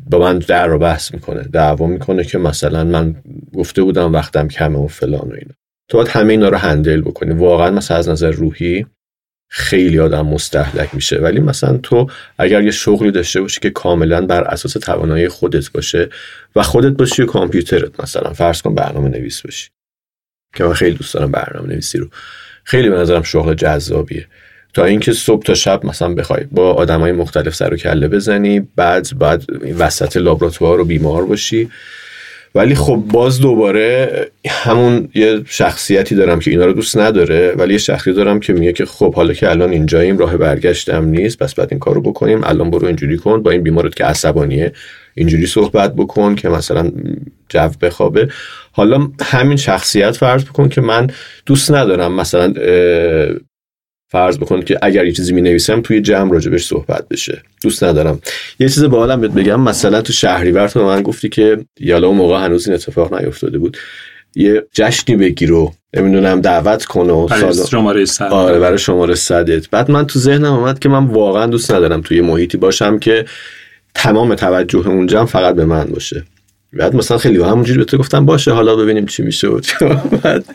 با من در رو بحث می‌کنه دعوا می‌کنه که مثلا من گفته بودم وقتم کمه و فلان و اینا. تو باید همه اینا رو هندل بکنی. واقعا مثلا از نظر روحی خیلی آدم مستحلک میشه. ولی مثلا تو اگر یه شغلی داشته باشی که کاملا بر اساس توانایی خودت باشه و خودت باشی و کامپیوترت مثلا فرض کن برنامه نویس باشی که من خیلی دوست دارم برنامه نویسی رو. خیلی به نظرم شغل جذابیه. تا اینکه صبح تا شب مثلا بخوای با آدمای مختلف سر و کله بزنی بعد بعد وسط لابراتوار و بیمار باشی. ولی خب باز دوباره همون یه شخصیتی دارم که اینا رو دوست نداره ولی یه شخصی دارم که میگه که خب حالا که الان اینجاییم راه برگشتم نیست پس بعد این کارو بکنیم. الان برو اینجوری کن با این بیمارت که عصبانیه اینجوری صحبت بکن که مثلا جو بخوابه. حالا همین شخصیت فرض بکن که من دوست ندارم مثلا فرض بکن که اگر یه چیزی می نویسم توی جمع راجبش صحبت بشه. دوست ندارم. یه چیز با حالم بگم مثلا تو شهریور تو من گفتی که یالا اون موقع هنوز این اتفاق نیفتاده بود. یه جشنی بگیر و نمی‌دونم دعوت کن و برای شماره صد. آره برای شماره صدت. بعد من تو ذهنم اومد که من واقعا دوست ندارم توی محیطی باشم که تمام توجه اونجا فقط به من باشه. بعد مثلا خیلی همونجوری به تو گفتم باشه حالا ببینیم چی میشه بعد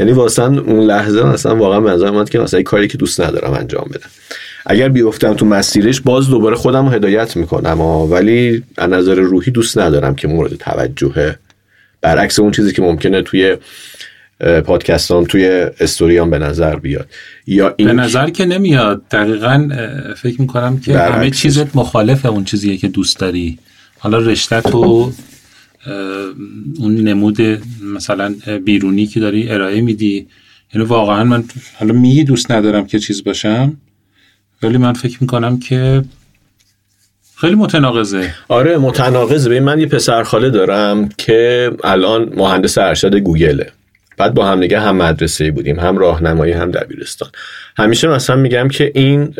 یعنی واسه اون لحظه مثلا واقعا به نظر که مثلا کاری که دوست ندارم انجام بدم. اگر بیفتم تو مسیرش باز دوباره خودم هدایت می‌کنم ولی از نظر روحی دوست ندارم که مورد توجهه برعکس اون چیزی که ممکنه توی پادکستان توی استوریان به نظر بیاد. یا این به نظر که نمیاد. دقیقا فکر می‌کنم که همه چیزت مخالف اون چیزیه که دوست داری. حالا رشته تو اون نمود مثلا بیرونی که داری ارائه میدی. یعنی واقعا من حالا میگی دوست ندارم که چیز باشم ولی من فکر می‌کنم که خیلی متناقضه. آره متناقضه. ببین من یه پسر خاله دارم که الان مهندس ارشد گوگله. بعد با هم دیگه هم مدرسه بودیم هم راهنمایی هم دبیرستان. همیشه مثلا میگم که این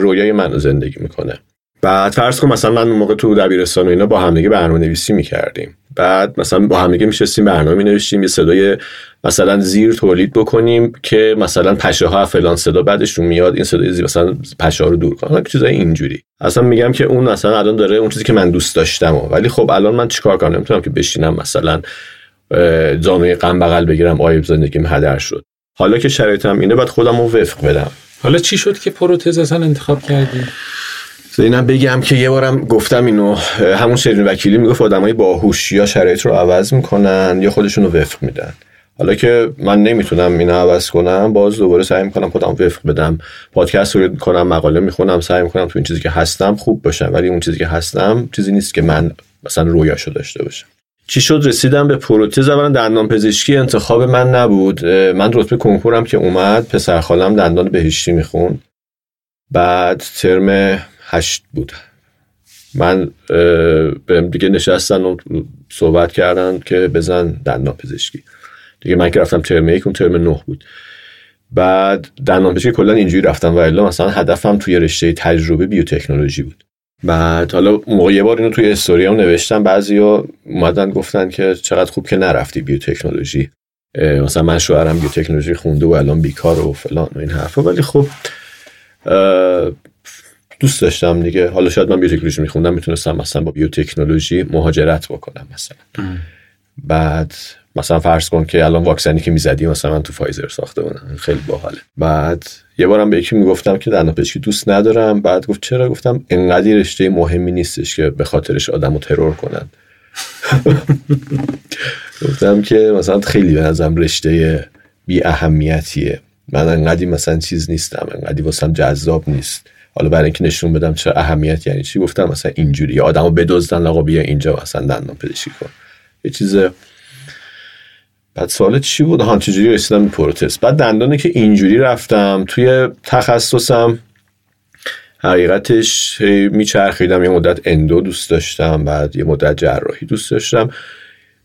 رویای منو زندگی می‌کنه. بعد فرض کن مثلا من اون موقع تو دبیرستان و اینا با همدیگه برنامه نویسی می‌کردیم. بعد مثلا با همدیگه میشستیم برنامه می نوشتیم یه صدای مثلا زیر تولید بکنیم که مثلا پشه ها فلان صدا بعدشون میاد این صدای زیر مثلا پشه ها رو دور کنم چیزای اینجوری. اصلا میگم که اون مثلا الان داره اون چیزی که من دوست داشتم ولی خب الان من چیکار کنم؟ نمی‌تونم که بشینم مثلا زانوی غم بغل بگیرم آیب زندگیم هدر شد. حالا که شرایطم اینه بعد خودم رو وفق بدم. حالا چی شد که پروتز اصلا انتخاب کردی؟ اینم بگم که یه بارم گفتم اینو همون شیرین وکیلی می‌گفت آدمای باهوش یا شرایط رو عوض می‌کنن یا خودشون رو وفق میدن. حالا که من نمی‌تونم اینو عوض کنم باز دوباره سعی می‌کنم خودم وفق بدم. پادکست رو می‌کنم مقاله می‌خونم سعی می‌کنم تو این چیزی که هستم خوب باشم. ولی اون چیزی که هستم چیزی نیست که من مثلا رویاشو داشته باشم. چی شد؟ رسیدم به پروتز. اولا دندان پزشکی انتخاب من نبود. من رتبه کنکورم که اومد پسر خالم دندان بهشتی می‌خوند. بعد ترم هشت بود. من به دیگه نشستن و صحبت کردن که بزن دندان پزشکی. دیگه من که رفتم ترم یک اون ترم نه بود. بعد دندان پزشکی کلا اینجوری رفتم و الا مثلا هدفم توی رشته تجربه بیوتکنولوژی بود. بعد حالا موقع یه بار اینو توی استوریام نوشتم بعضیا اومدن گفتن که چقدر خوب که نرفتی بیوتکنولوژی. مثلا من شوهرم بیوتکنولوژی خونده و الان بیکار و فلان و این حرفا. ولی خب دوست داشتم دیگه. حالا شاید من بیوتکنولوژی میخوندم می‌تونستم مثلا با بیوتکنولوژی مهاجرت بکنم مثلا. بعد مثلا فرض کن که الان واکسنی که می‌زدی مثلا من تو فایزر ساخته بودم خیلی باحاله. بعد یه بارم به یکی می‌گفتم که دندانپزشکی دوست ندارم. بعد گفت چرا؟ گفتم انقدر رشته مهمی نیستش که به خاطرش آدمو ترور کنن. <laughs> گفتم که مثلا خیلی به نظرم رشته بی اهمیتیه من انقدی مثلا چیز نیستم. انقدی واسم جذاب نیست. حالا برای اینکه نشون بدم چه اهمیت یعنی چی گفتم مثلا اینجوری. آدمو بدزدن آقا بیا اینجا مثلا دندان پزشکی کن. یه چیز بعد سوال چی بود؟ ها چجوری رسیدم پروتست؟ بعد دندانه که اینجوری رفتم توی تخصصم حقیقتش میچرخیدم یه مدت اندو دوست داشتم بعد یه مدت جراحی دوست داشتم.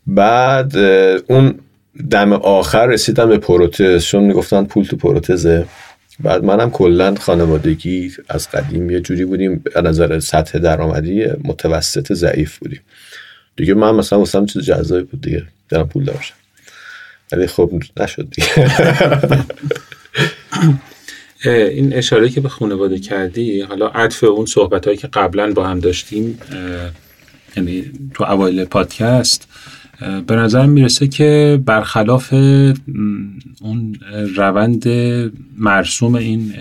بعد اون دم آخر رسیدم به پروتز چون می‌گفتن پول تو پروتزه. بعد منم کلا خانوادگی از قدیم یه جوری بودیم. به نظر سطح درآمدی متوسط ضعیف بودیم. دیگه من مثلا واسم چیز جذابی بود دیگه. دارم پول داشتم ولی خب نشد دیگه. <laughs> این اشاره که به خانواده کردی حالا عطف اون صحبت هایی که قبلا با هم داشتیم یعنی تو اوایل پادکست به نظر می‌رسه که برخلاف اون روند مرسوم این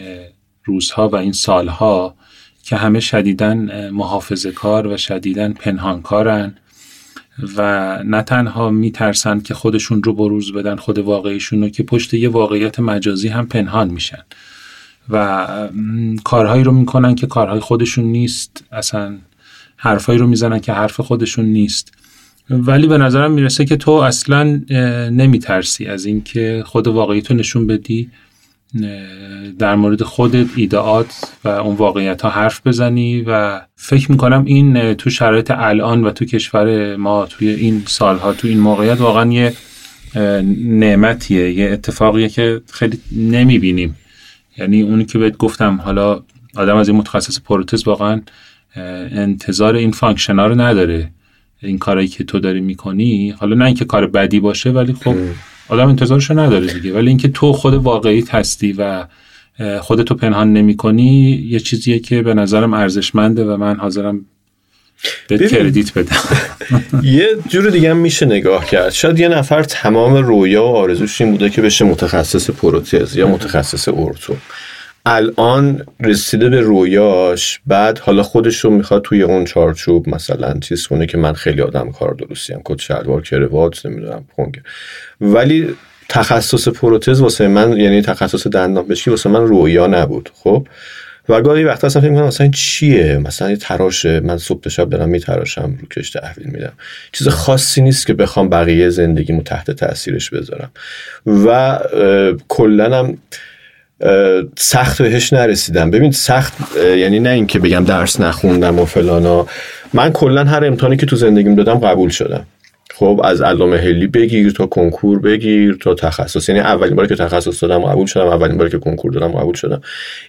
روزها و این سالها که همه شدیدن محافظه کار و شدیدن پنهانکارن و نه تنها میترسن که خودشون رو بروز بدن خود واقعیشون رو که پشت یه واقعیت مجازی هم پنهان میشن. و کارهایی رو می‌کنن که کارهای خودشون نیست. اصلا حرفایی رو می‌زنن که حرف خودشون نیست. ولی به نظرم می‌رسه که تو اصلا نمیترسی از اینکه خود واقعی تو نشون بدی در مورد خودت ایده‌هات و اون واقعیت ها حرف بزنی و فکر می‌کنم این تو شرایط الان و تو کشور ما توی این سالها تو این موقعیت واقعا یه نعمتیه یه اتفاقیه که خیلی نمی‌بینیم. یعنی اونی که بهت گفتم حالا آدم از این متخصص پروتز واقعا انتظار این function رو نداره. این کارایی که تو داری می‌کنی حالا نه اینکه کار بدی باشه ولی خب آدم انتظارشو نداره دیگه. ولی اینکه تو خود واقعی هستی و خودتو پنهان نمی کنی یه چیزیه که به نظرم ارزشمنده و من حاضرم به کردیت بدم. <laughs> یه جور دیگه هم میشه نگاه کرد. شاید یه نفر تمام رویا و آرزوش این بوده که بشه متخصص پروتز یا متخصص ارتو. الان رسیده به رویاش بعد حالا خودش رو می‌خواد توی اون چارچوب مثلا چیز کنه که من خیلی آدم کار درستی هم کت شلوار کروات نمی‌دونم پونگ ولی تخصص پروتز واسه من یعنی تخصص دندان پزشکی واسه من رویا نبود خب؟ و گاهی وقتا اصلا فکر می‌کنم مثلا چیه؟ مثلا تراشه من صبح شب دارم میتراشم رو کش تحویل میدم. چیز خاصی نیست که بخوام بقیه زندگیمو تحت تاثیرش بذارم. و کلنم سخت بهش نرسیدم. ببین سخت یعنی نه اینکه بگم درس نخوندم و فلانا. من کلا هر امتحانی که تو زندگیم دادم قبول شدم. خب از علامه هلی بگیر تا کنکور بگیر تا تخصص. یعنی اولین باری که تخصص دادم قبول شدم اولین باری که کنکور دادم قبول شدم.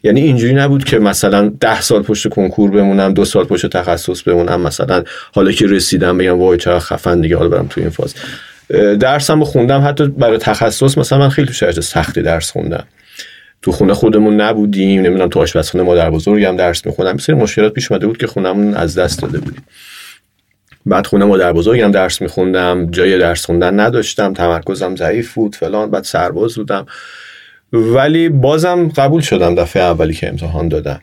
یعنی اینجوری نبود که مثلا ده سال پشت کنکور بمونم دو سال پشت تخصص بمونم. مثلا حالا که رسیدم بگم وای چقدر خفن دیگه حالا برم تو این فاز. درسم خوندم. حتی برای تخصص مثلا من خیلی تو سختی درس خوندم. تو خونه خودمون نبودیم نمی‌دونم تو آشپزخونه مادر بزرگم درس می‌خونم. بسیار مشکلات پیش اومده بود که خونمون از دست داده بودیم. بعد خونه مادر بزرگم درس میخوندم جای درس خوندن نداشتم تمرکزم ضعیف بود فلان بعد سرباز بودم. ولی بازم قبول شدم دفعه اولی که امتحان دادم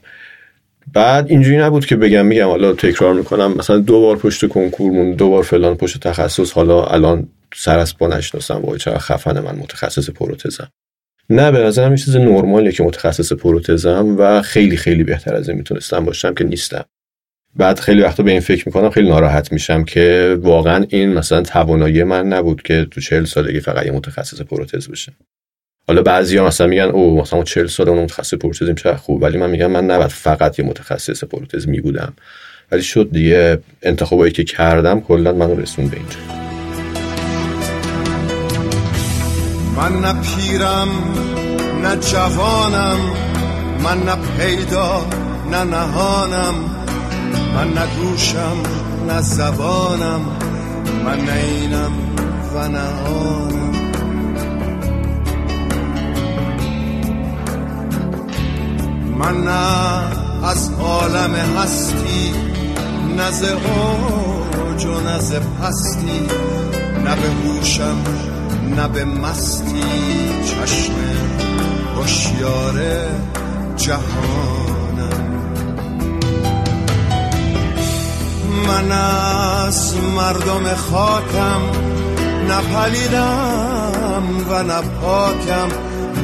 بعد اینجوری نبود که بگم میگم حالا تکرار می‌کنم. مثلا دو بار پشت کنکورمون دو بار فلان پشت تخصص. حالا الان سر از پا نشناسم وای چقدر خفن من متخصص پروتزم. نه به نظرم این چیز نرمالیه که متخصص پروتزم و خیلی خیلی بهتر از این می‌تونستم باشم که نیستم. بعد خیلی وقتا به این فکر می‌کنم خیلی ناراحت میشم که واقعا این مثلا توانایی من نبود که تو چهل سالگی فقط یه متخصص پروتز بشه حالا بعضیا مثلا میگن او مثلا 40 سال اون متخصص پروتزیم چه خوب؟ ولی من میگم من نباید فقط یه متخصص پروتز میبودم. ولی شد دیگه انتخابایی که کردم کلا منو رسون به اینجا. من نه پیرم نه جوانم من نه پیدا نه نهانم من نه گوشم نه زبانم من نه اینم و نه آنم. من نه از عالم هستی نه ز اوج و نه ز پستی نه به هوشم نه به مستی چشم هوشیار جهانم. من از مردم خاکم نه پلیدم و نه پاکم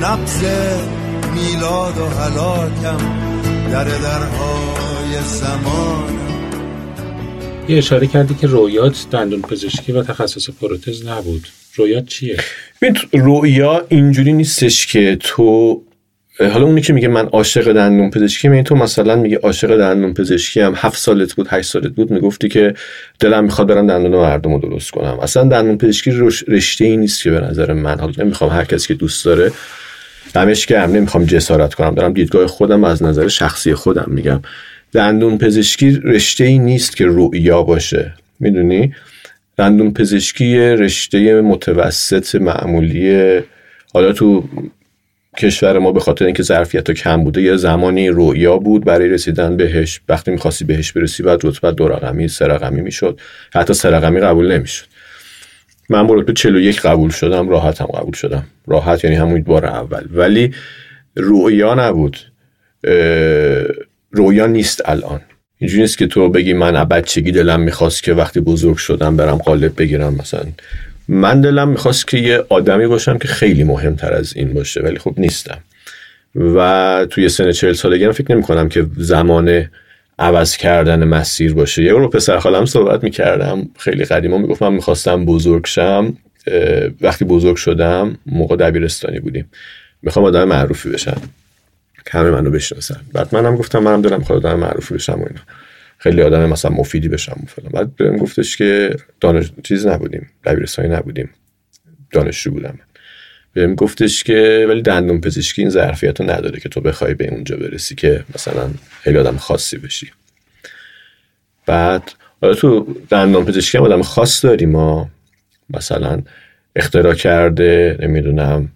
نبز میلاد و حلاکم در درهای زمانم. یه اشاره کردی که رویات دندون پزشکی و تخصص پروتز نبود. رویات چیه؟ رویا اینجوری نیستش که تو حالا اونی که میگه من عاشق دندون پزشکی می تو مثلا میگه عاشق دندون پزشکی هم هفت سالت بود هشت سالت بود می‌گفتی که دلم می‌خواد برم دندون مردم رو درست کنم. اصلا دندون پزشکی رشته ای نیست که به نظر من. حالا نمی‌خوام هر کسی که دوست داره دمش گرم نمی‌خوام جسارت کنم. دارم دیدگاه خودم از نظر شخصی خودم میگم. دندون پزشکی رشته ای نیست که رویا باشه. می‌دونی؟ دندون پزشکی رشته متوسط معمولی. حالا تو کشور ما به خاطر اینکه ظرفیت ها کم بوده یه زمانی رویا بود برای رسیدن بهش وقتی می‌خواستی بهش برسی بعد رتبت دو رقمی سه رقمی می‌شد. حتی سه رقمی قبول نمی‌شد. من با رتبه 41 قبول شدم راحت هم قبول شدم. راحت یعنی همون بار اول. ولی رویا نبود. رویا نیست الان. اینجوری نیست که تو بگی من بچگی دلم می‌خواست که وقتی بزرگ شدم برم قالب بگیرم مثلا. من دلم می‌خواست که یه آدمی باشم که خیلی مهمتر از این باشه ولی خب نیستم. و توی سن چهل سالگی هم فکر نمی کنم که زمان عوض کردن مسیر باشه. یه رو پسر خالم صحبت می‌کردم خیلی قدیما می‌گفت من می‌خواستم بزرگ شم وقتی بزرگ شدم موقع دبیرستانی بودیم. می‌خوام آدم معروفی بشم. همه منو بشناسن. بعد منم گفتم منم دلم می‌خواد آدم معروفی بشم و اینا. خیلی آدم مثلا مفیدی بشم و فلان. بعد بهم گفتش که دانش چیز نبودیم. دبیرستانی نبودیم. دانشجو بودم. بهم گفتش که ولی دندون پزشکی این ظرفیت رو نداره که تو بخوای به اونجا برسی که مثلا خیلی آدم خاصی بشی. بعد حالا تو دندون پزشکی هم آدم خاص داریم ما. مثلا اختراع کرده نمی‌دونم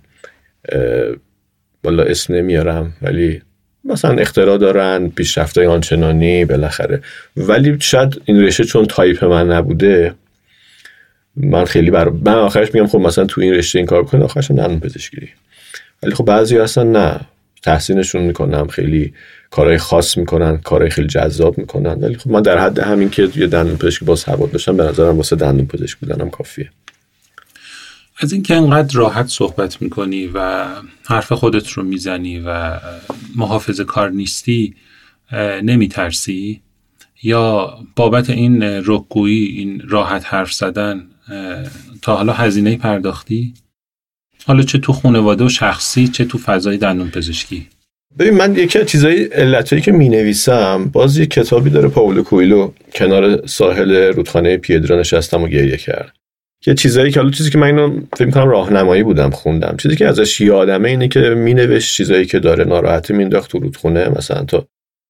والا اسم نمیارم ولی مثلا اختراع دارن پیشرفت آنچنانی بالاخره. ولی شاید این رشته چون تایپ من نبوده من خیلی بر من آخرش میگم خب مثلا تو این رشته این کار بکنه آخرش دندون پزشکی. ولی خب بعضی اصلا نه. تحسینشون می‌کنم خیلی کارهای خاص می‌کنن کارهای خیلی جذاب می‌کنن. ولی خب من در حد همین که یه دندون پزشکی با سواد باشم به نظرم واسه دندون پزشک بودنم کافیه. از اینکه انقدر راحت صحبت می‌کنی و حرف خودت رو می‌زنی و محافظ کار نیستی نمیترسی؟ یا بابت این رکگویی این راحت حرف زدن تا حالا هزینه پرداختی؟ حالا چه تو خانواده و شخصی چه تو فضای دندون پزشکی؟ ببین من یکی از چیزای علتایی که می نویسم باز یه کتابی داره پاولو کویلو کنار ساحل رودخانه پیدرا نشستم و گریه کرد. یه چیزایی که حالا چیزی که من اینو فکر کنم راهنمایی بودم خوندم. چیزی که ازش یادمه اینه که می نوشت چیزایی که داره ناراحتی مینداخت تو رودخونه. مثلا تو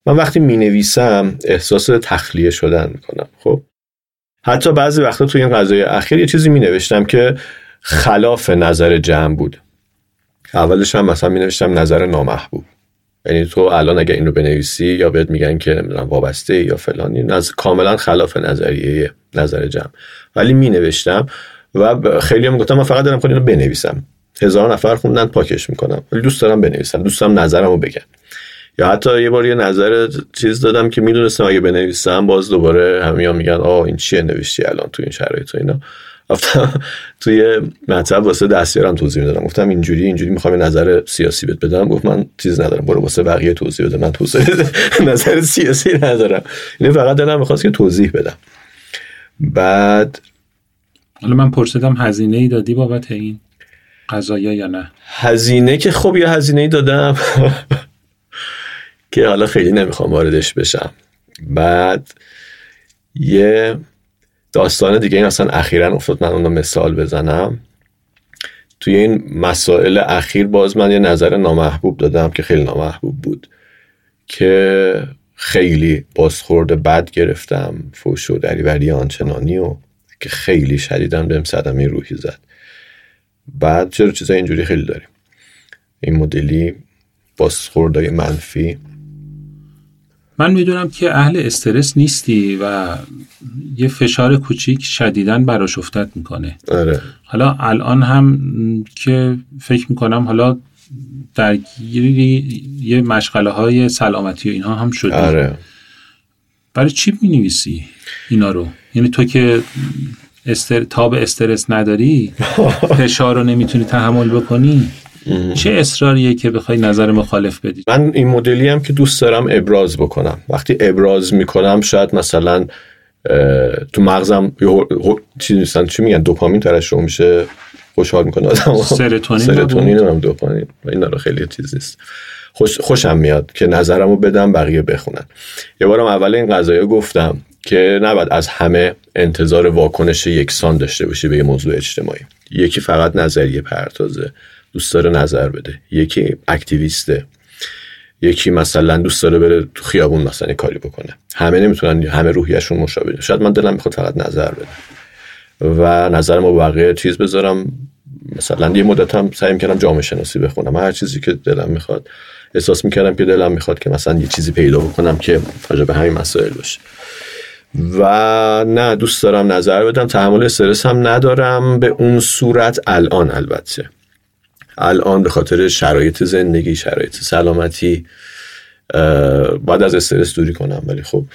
من وقتی می نویسم احساس تخلیه شدن می‌کنم. خب؟ حتی بعضی وقتا تو این غذای اخیر یه چیزی می نوشتم که خلاف نظر جمع بود. اولش هم مثلا می نوشتم نظر نامحبوب. یعنی تو الان اگه اینو بنویسی یا بهت میگن که وابسته یا فلانی نظر کاملا خلاف نظریه نظر جمع. ولی می نوشتم و خیلی هم گفتم من فقط دارم اینو بنویسم. هزار نفر خوندن پاکش می‌کنم. ولی دوست دارم بنویسم. دوست دارم نظرمو بگم یا حتی یه بار یه نظر چیز دادم که می‌دونستم اگه بنویسم باز دوباره همه میگن آه این چیه نوشتی الان تو این شرایط و اینا. گفتم <laughs> توی مطلب واسه دستیارم توضیح می‌دادم. گفتم اینجوری اینجوری می‌خوام نظر سیاسی بهت بدم. گفت من چیز ندارم. برو واسه بقیه توضیح بده. من توضیح <laughs> نظر سیاسی ندارم. اینه فقط دلم می‌خواست که توضیح بدم. بعد حالا من پرسیدم هزینه ای دادی بابت این قضایا یا نه؟ هزینه که خب یه هزینه ای دادم. <laughs> که حالا خیلی نمی‌خوام واردش بشم. بعد یه داستان دیگه این اصلا اخیرا افتاد. من اون مثال بزنم. توی این مسائل اخیر باز من یه نظر نامحبوب دادم که خیلی نامحبوب بود. که خیلی بازخورد بد گرفتم. فوش و دریوری آنچنانی و که خیلی شدیدم بهم صدمه روحی زد. بعد چرا چیزای اینجوری خیلی داریم. این مدلی بازخوردهای منفی. من می‌دونم که اهل استرس نیستی و یه فشار کوچیک شدیدن براش افتاد می‌کنه. آره. حالا الان هم که فکر می‌کنم حالا درگیری یه مشغله های سلامتی و اینها هم شده. آره. برای چی می اینا رو؟ یعنی تو که استر... تاب استرس نداری <laughs> فشار رو نمی‌تونی تحمل بکنی. چه اصراریه که بخوای نظر مخالف بدی؟ من این مدلی هم که دوست دارم ابراز بکنم. وقتی ابراز می‌کنم شاید مثلا تو مغزم چی نیستن چی میگن؟ دوپامین ترشح میشه. خوشحال می‌کنه آدم. سرتونین سرتونین هم دوپامین. این رو خیلی چیز نیست. خوش خوشم میاد که نظرمو بدم بقیه بخونن. یه بارم اول این قضایی گفتم که نباید از همه انتظار واکنش یکسان داشته باشی به یه موضوع اجتماعی. یکی فقط نظریه پرتازه دوست داره نظر بده. یکی اکتیویسته. یکی مثلا دوست داره بره تو خیابون مثلا کاری بکنه. همه نمی‌تونن همه روحیشون مشابه شاید من دلم می‌خواد فقط نظر بده. و نظرمو بقیه چیز بذارم. مثلا یه مدت هم سعی می‌کردم جامعه شناسی بخونم. هر چیزی که دلم می‌خواد. احساس می‌کردم که دلم می‌خواد که مثلا یه چیزی پیدا بکنم که راجع به همین مسائل باشه. و نه دوست دارم نظر بدم. تحمل استرس هم ندارم. به اون صورت الان البته. الان به خاطر شرایط زندگی شرایط سلامتی باید از استرس دوری کنم. ولی خب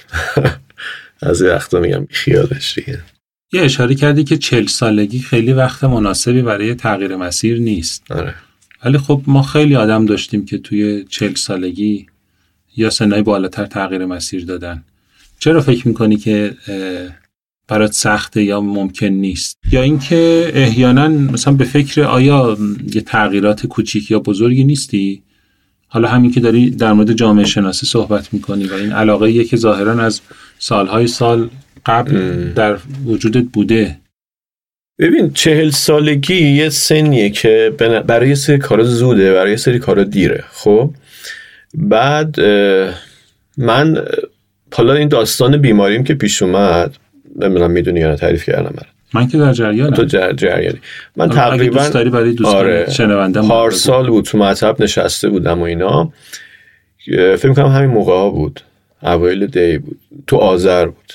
<laughs> از وقتا میگم خیالش دیگه. یه اشاره کردی که چل سالگی خیلی وقت مناسبی برای تغییر مسیر نیست. آره. ولی خب ما خیلی آدم داشتیم که توی چل سالگی یا سنهای بالاتر تغییر مسیر دادن. چرا فکر می‌کنی که برات سخته یا ممکن نیست؟ یا اینکه احیانا مثلا به فکر آیا یه تغییرات کوچیک یا بزرگی نیستی؟ حالا همین که داری در مورد جامعه شناسی صحبت می‌کنی و این علاقه یه که ظاهرا از سالهای سال قبل. در وجودت بوده. ببین چهل سالگی یه سنیه که برای یه سری کارا زوده برای یه سری کارا دیره خب؟ بعد من حالا این داستان بیماریم که پیش اومد نمی‌دونم می‌دونی یا نه تعریف کردم برات. من که در جریانم. تو جر جریانی. من تقریبا دوست داری برای دوستان آره. پارسال بود تو مطب نشسته بودم و اینا. فکر کنم همین موقع ها بود. اوایل دی بود. تو آذر بود.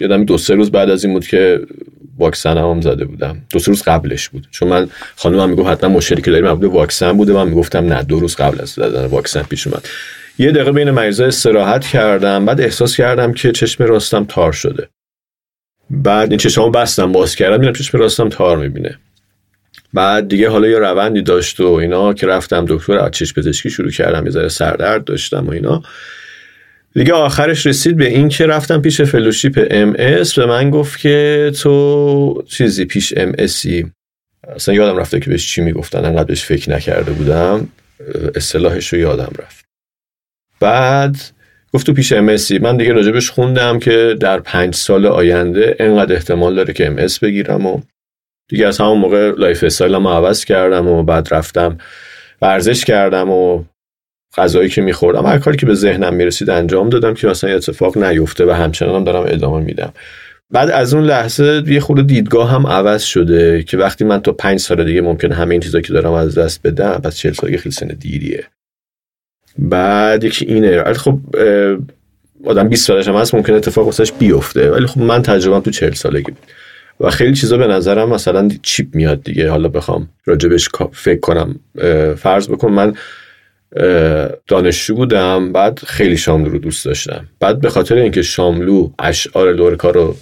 یادم دو سه روز بعد از این بود که واکسن هم زده بودم. دو سه روز قبلش بود. چون من خانمم می‌گفت حتما مشکلی که داریم مربوط واکسن بوده. من می‌گفتم نه دو روز قبل از دادن واکسن پیش اومد. یه دقیقه بین مریضا استراحت کردم. بعد احساس کردم که چشم راستم تار شده. بعد این چشمو بستم باز کردم دیدم چشم راستم تار می‌بینه. بعد دیگه حالا یه روندی داشت و اینا که رفتم دکتر از چشم پزشکی شروع کردم یه ذره سردرد داشتم و اینا. دیگه آخرش رسید به این که رفتم پیش fellowship ام اس به من گفت که تو چیزی پیش ام اسی اصلا یادم رفته که بهش چی می‌گفتن انقدر بهش فکر نکرده بودم. اصطلاحش رو یادم رفت. بعد گفت تو پیش ام اسی من دیگه راجبش خوندم که در پنج سال آینده انقدر احتمال داره که ام اس بگیرم و دیگه از همون موقع lifestyle م عوض کردم و بعد رفتم ورزش کردم و غذایی که میخوردم هر کاری که به ذهنم می‌رسید انجام دادم که مثلا اتفاق نیفته و همچنان هم دارم ادامه میدم. بعد از اون لحظه یه خورده دیدگاه هم عوض شده که وقتی من تا پنج سال دیگه ممکن همه این چیزا که دارم از دست بدم پس چهل سالگی خیلی سن دیریه. بعد یکی اینه. خب آدم 20 سالش هم هست ممکن اتفاق واسش بیفته. ولی خب من تجربم تو 40 سالگی بود. و خیلی چیزا به نظرم مثلا چیپ میاد دیگه. حالا بخوام راجبش فکر کنم فرض بکن من دانشجو بودم بعد خیلی شاملو رو دوست داشتم. بعد به خاطر اینکه شاملو اشعار لورکا رو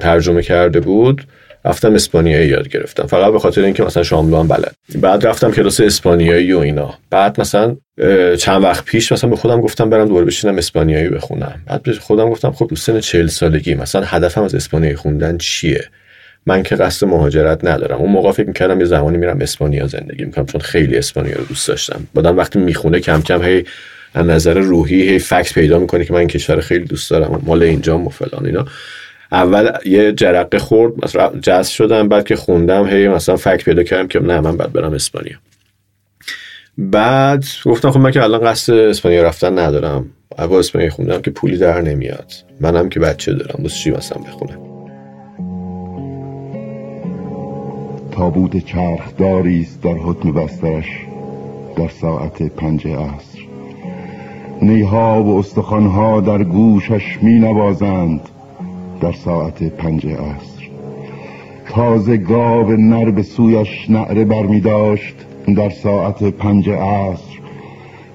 ترجمه کرده بود رفتم اسپانیایی یاد گرفتم. فقط به خاطر اینکه مثلا شاملو هم بلد. بعد رفتم کلاس اسپانیایی و اینا. بعد مثلا چند وقت پیش مثلا به خودم گفتم برم دوباره بشینم اسپانیایی بخونم. بعد به خودم گفتم خب تو سن 40 سالگی مثلا هدفم از اسپانیایی خوندن چیه؟ من که قصد مهاجرت ندارم. اون موقع فکر می‌کردم یه زمانی میرم اسپانیا زندگی می‌کنم چون خیلی اسپانیا رو دوست داشتم. بعدم وقتی می‌خونه کم کم هی از نظر روحی هی فکس پیدا می‌کنه که من این کشور خیلی دوست دارم مال اینجام و فلان اینا. اول یه جرقه خورد مثلا جذب شدم بعد که خوندم هی مثلا فکت پیدا کردم که نه من بعد برم اسپانیا. بعد گفتم خب من که الان قصد اسپانیا رفتن ندارم. اول اسپانیا خوندم که پولی در نمیاد. منم که بچه دارم. بس چی مثلا بخونم؟ تابوت چرخداری است در حکم بسترش در ساعت پنج عصر. نیها و استخوانها در گوشش می نوازند در ساعت پنج عصر. تازه گاو نر به سویش نعره برمی داشت در ساعت پنج عصر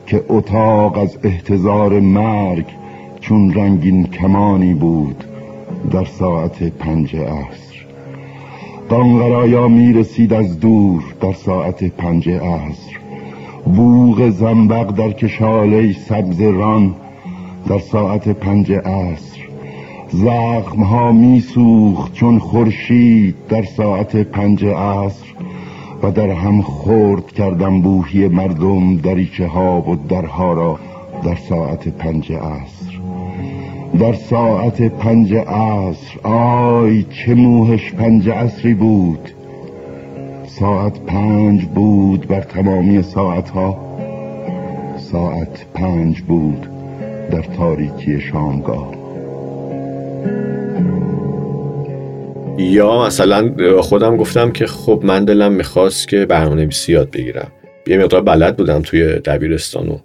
که اتاق از احتضار مرگ چون رنگین کمانی بود در ساعت پنج عصر. قانقرایا می رسید از دور در ساعت پنج عصر. بوغ زنبق در کشاله سبز ران در ساعت پنج عصر. زخم ها می سوخت چون خورشید در ساعت پنج عصر. و در هم خورد کردم بوهی مردم دریچه ها و درها را در ساعت پنج عصر. در ساعت پنج عصر آی چه موهش پنج عصری بود. ساعت پنج بود بر تمامی ساعت ها ساعت پنج بود در تاریکی شامگاه. یا مثلا خودم گفتم که خب من دلم می‌خواست که برنامه نویسی یاد بگیرم. یه مقدار بلد بودم توی دبیرستان و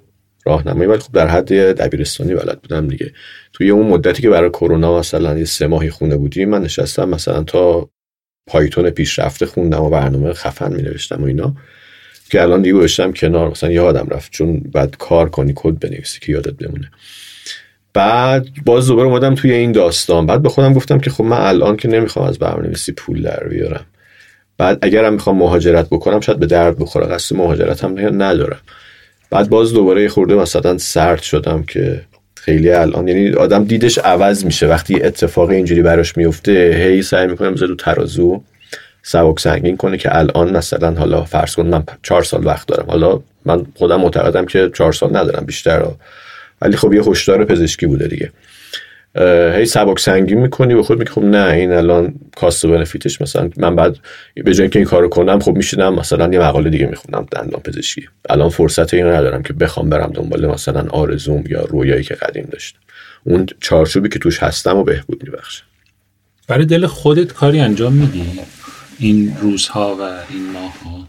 راهنمایی ولی خب در حد دبیرستانی بلد بودم دیگه. توی اون مدتی که برای کرونا مثلا یه سه ماهی خونه بودیم من نشستم مثلا تا پایتون پیشرفته خوندم و برنامه خفن می نوشتم و اینا. که الان دیگه گذاشتم کنار مثلا یادم رفت. چون بعد کار کنی کد بنویسی که یادت بمونه. بعد باز دوباره اومدم توی این داستان. بعد به خودم گفتم که خب من الان که نمی‌خوام از برنامه‌نویسی پول در بیارم. بعد اگرم می‌خوام مهاجرت بکنم شاید به درد بخوره. قصد مهاجرت هم ندارم. بعد باز دوباره خورده مثلا سرد شدم که خیلی الان یعنی آدم دیدش عوض میشه. وقتی اتفاق اینجوری براش میفته هی سعی می‌کنه بذاره تو ترازو سبک سنگین کنه که الان مثلا حالا فرض کن من چهار سال وقت دارم. حالا من خودم معتقدم که چهار سال ندارم بیشتر. ولی خب یه هشدار پزشکی بوده دیگه. هی سبک سنگین می‌کنی و خود میگی خب نه این الان کاست و بنفیتش مثلا من بعد به جای اینکه این کارو کنم خب میشینم مثلا یه مقاله دیگه می‌خونم دندان پزشکی. الان فرصت اینو ندارم که بخوام برم دنبال مثلا آرزوم یا رویایی که قدیم داشتم. اون چارچوبی که توش هستم و بهبود میبخشه برای دل خودت کاری انجام میدی؟ این روزها و این ماهها؟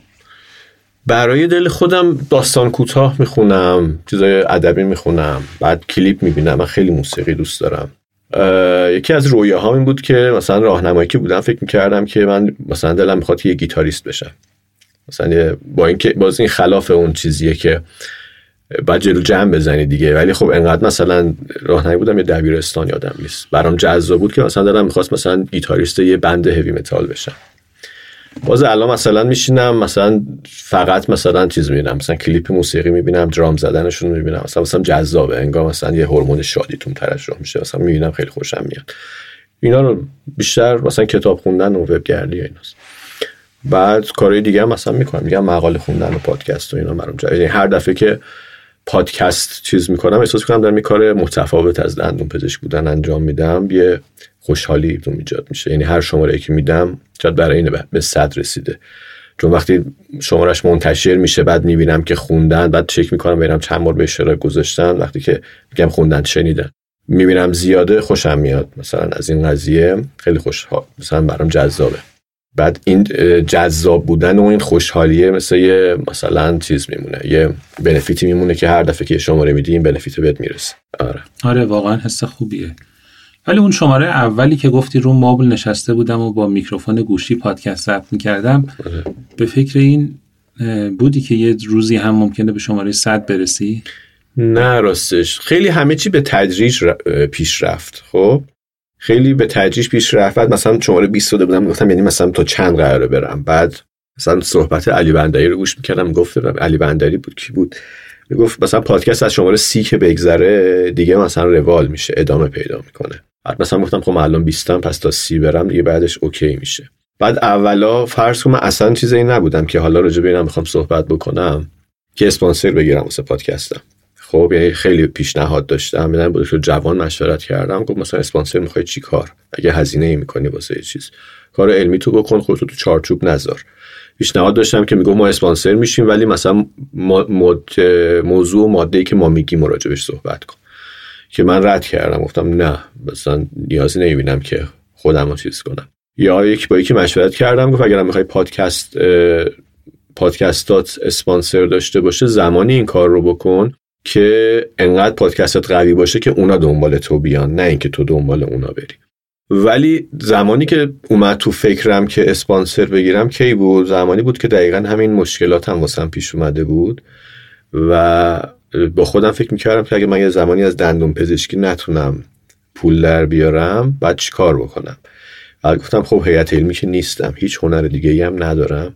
برای دل خودم داستان کوتاه می‌خونم چیزای ادبی می‌خونم بعد کلیپ می‌بینم من خیلی موسیقی دوست دارم. یکی از رویاهام این بود که مثلا راهنمایی که بودم فکر می‌کردم که من مثلا دلم می‌خواد یه گیتاریست بشم. مثلا با اینکه باز این خلاف اون چیزیه که بعد جلو جمع بزنی دیگه. ولی خب انقدر مثلا راهنمایی بودم یه دبیرستان یادم نیست. برام جذاب بود که مثلا دلم می‌خواست مثلا گیتاریست یه band heavy metal بشم. باز الان مثلا میشینم مثلا فقط مثلا چیز می‌بینم مثلا کلیپ موسیقی می‌بینم درام زدنشون می‌بینم مثلا مثلا جذابه انگار مثلا یه هورمون شادی تون ترشح میشه مثلا می‌بینم خیلی خوشم میاد. اینا رو بیشتر مثلا کتاب خوندن و وبگردی ایناست. بعد کارهای دیگه هم مثلا می‌کنم میگم مقاله خوندن و پادکست و اینا برام یعنی هر دفعه که پادکست چیز می‌کنم. احساس می‌کنم دارم یه کار متفاوت از دندون پزشک بودن انجام میدم. یه خوشحالی تو ایجاد میشه. یعنی هر شماره که میدم شاید برای اینه به صد رسیده. چون وقتی شمارش منتشر میشه بعد می‌بینم که خوندن بعد چک می‌کنم ببینم چند بار به اشتراک گذاشتن. وقتی که میگم خوندن شنیدن. می‌بینم زیاده خوشم میاد. مثلا از این قضیه خیلی خوش مثلا برام جذابه. بعد این جذاب بودن و این خوشحالیه مثل یه مثلا چیز میمونه یه بنفیتی میمونه که هر دفعه که شماره میدی این بنفیت بهت می‌رسه. آره. آره واقعا حس خوبیه. ولی اون شماره اولی که گفتی رو مابل نشسته بودم و با میکروفون گوشی پادکست ضبط می‌کردم آره. به فکر این بودی که یه روزی هم ممکنه به شماره 100 برسی؟ نه راستش. خیلی همه چی به تدریج پیش رفت خب؟ خیلی به تدریج پیش رفت. بعد مثلا شماره 20 شده بودم گفتم یعنی مثلا تو چند قراره برم. بعد مثلا صحبت علی بندری رو گوش می‌کردم گفت علی بندری بود کی بود؟ گفت مثلا پادکست از شماره سی که بگذره دیگه مثلا روال میشه ادامه پیدا می‌کنه. بعد مثلا گفتم خب الان 20 پس تا سی برم دیگه بعدش اوکی میشه. بعد اولا فرض کنم اصلا چیزی نبودم که حالا راجع به اینم می‌خوام صحبت بکنم که اسپانسر بگیرم واسه پادکستم. خب یعنی خیلی پیشنهاد داشتم. میدن بود که جوان مشورت کردم. گفت مثلا اسپانسر می‌خوای چی کار؟ اگه هزینه ای می‌کنی واسه یه چیز. کار علمی تو بکن خودتو تو چارچوب نذار. پیشنهاد داشتم که میگم ما اسپانسر میشیم ولی مثلا موضوع و ماده ای که ما میگیم مراجبش صحبت کن. که من رد کردم. گفتم نه مثلا نیازی نمی‌بینم که خودم رو چیز کنم. یا یک با یکی مشورت کردم. گفت اگرم می‌خوای پادکست پادکستات اسپانسر داشته باشه زمانی این کار رو بکن. که انقدر پادکستات قوی باشه که اونا دنبال تو بیان نه اینکه تو دنبال اونا بری. ولی زمانی که اومد تو فکرم که اسپانسر بگیرم کی بود؟ زمانی بود که دقیقا همین مشکلات هم واسم پیش اومده بود و با خودم فکر می‌کردم که اگه من یه زمانی از دندون پزشکی نتونم پول در بیارم بعد چی کار بکنم؟ بعد گفتم خب هیئت علمی که نیستم هیچ هنر دیگه ای هم ندارم.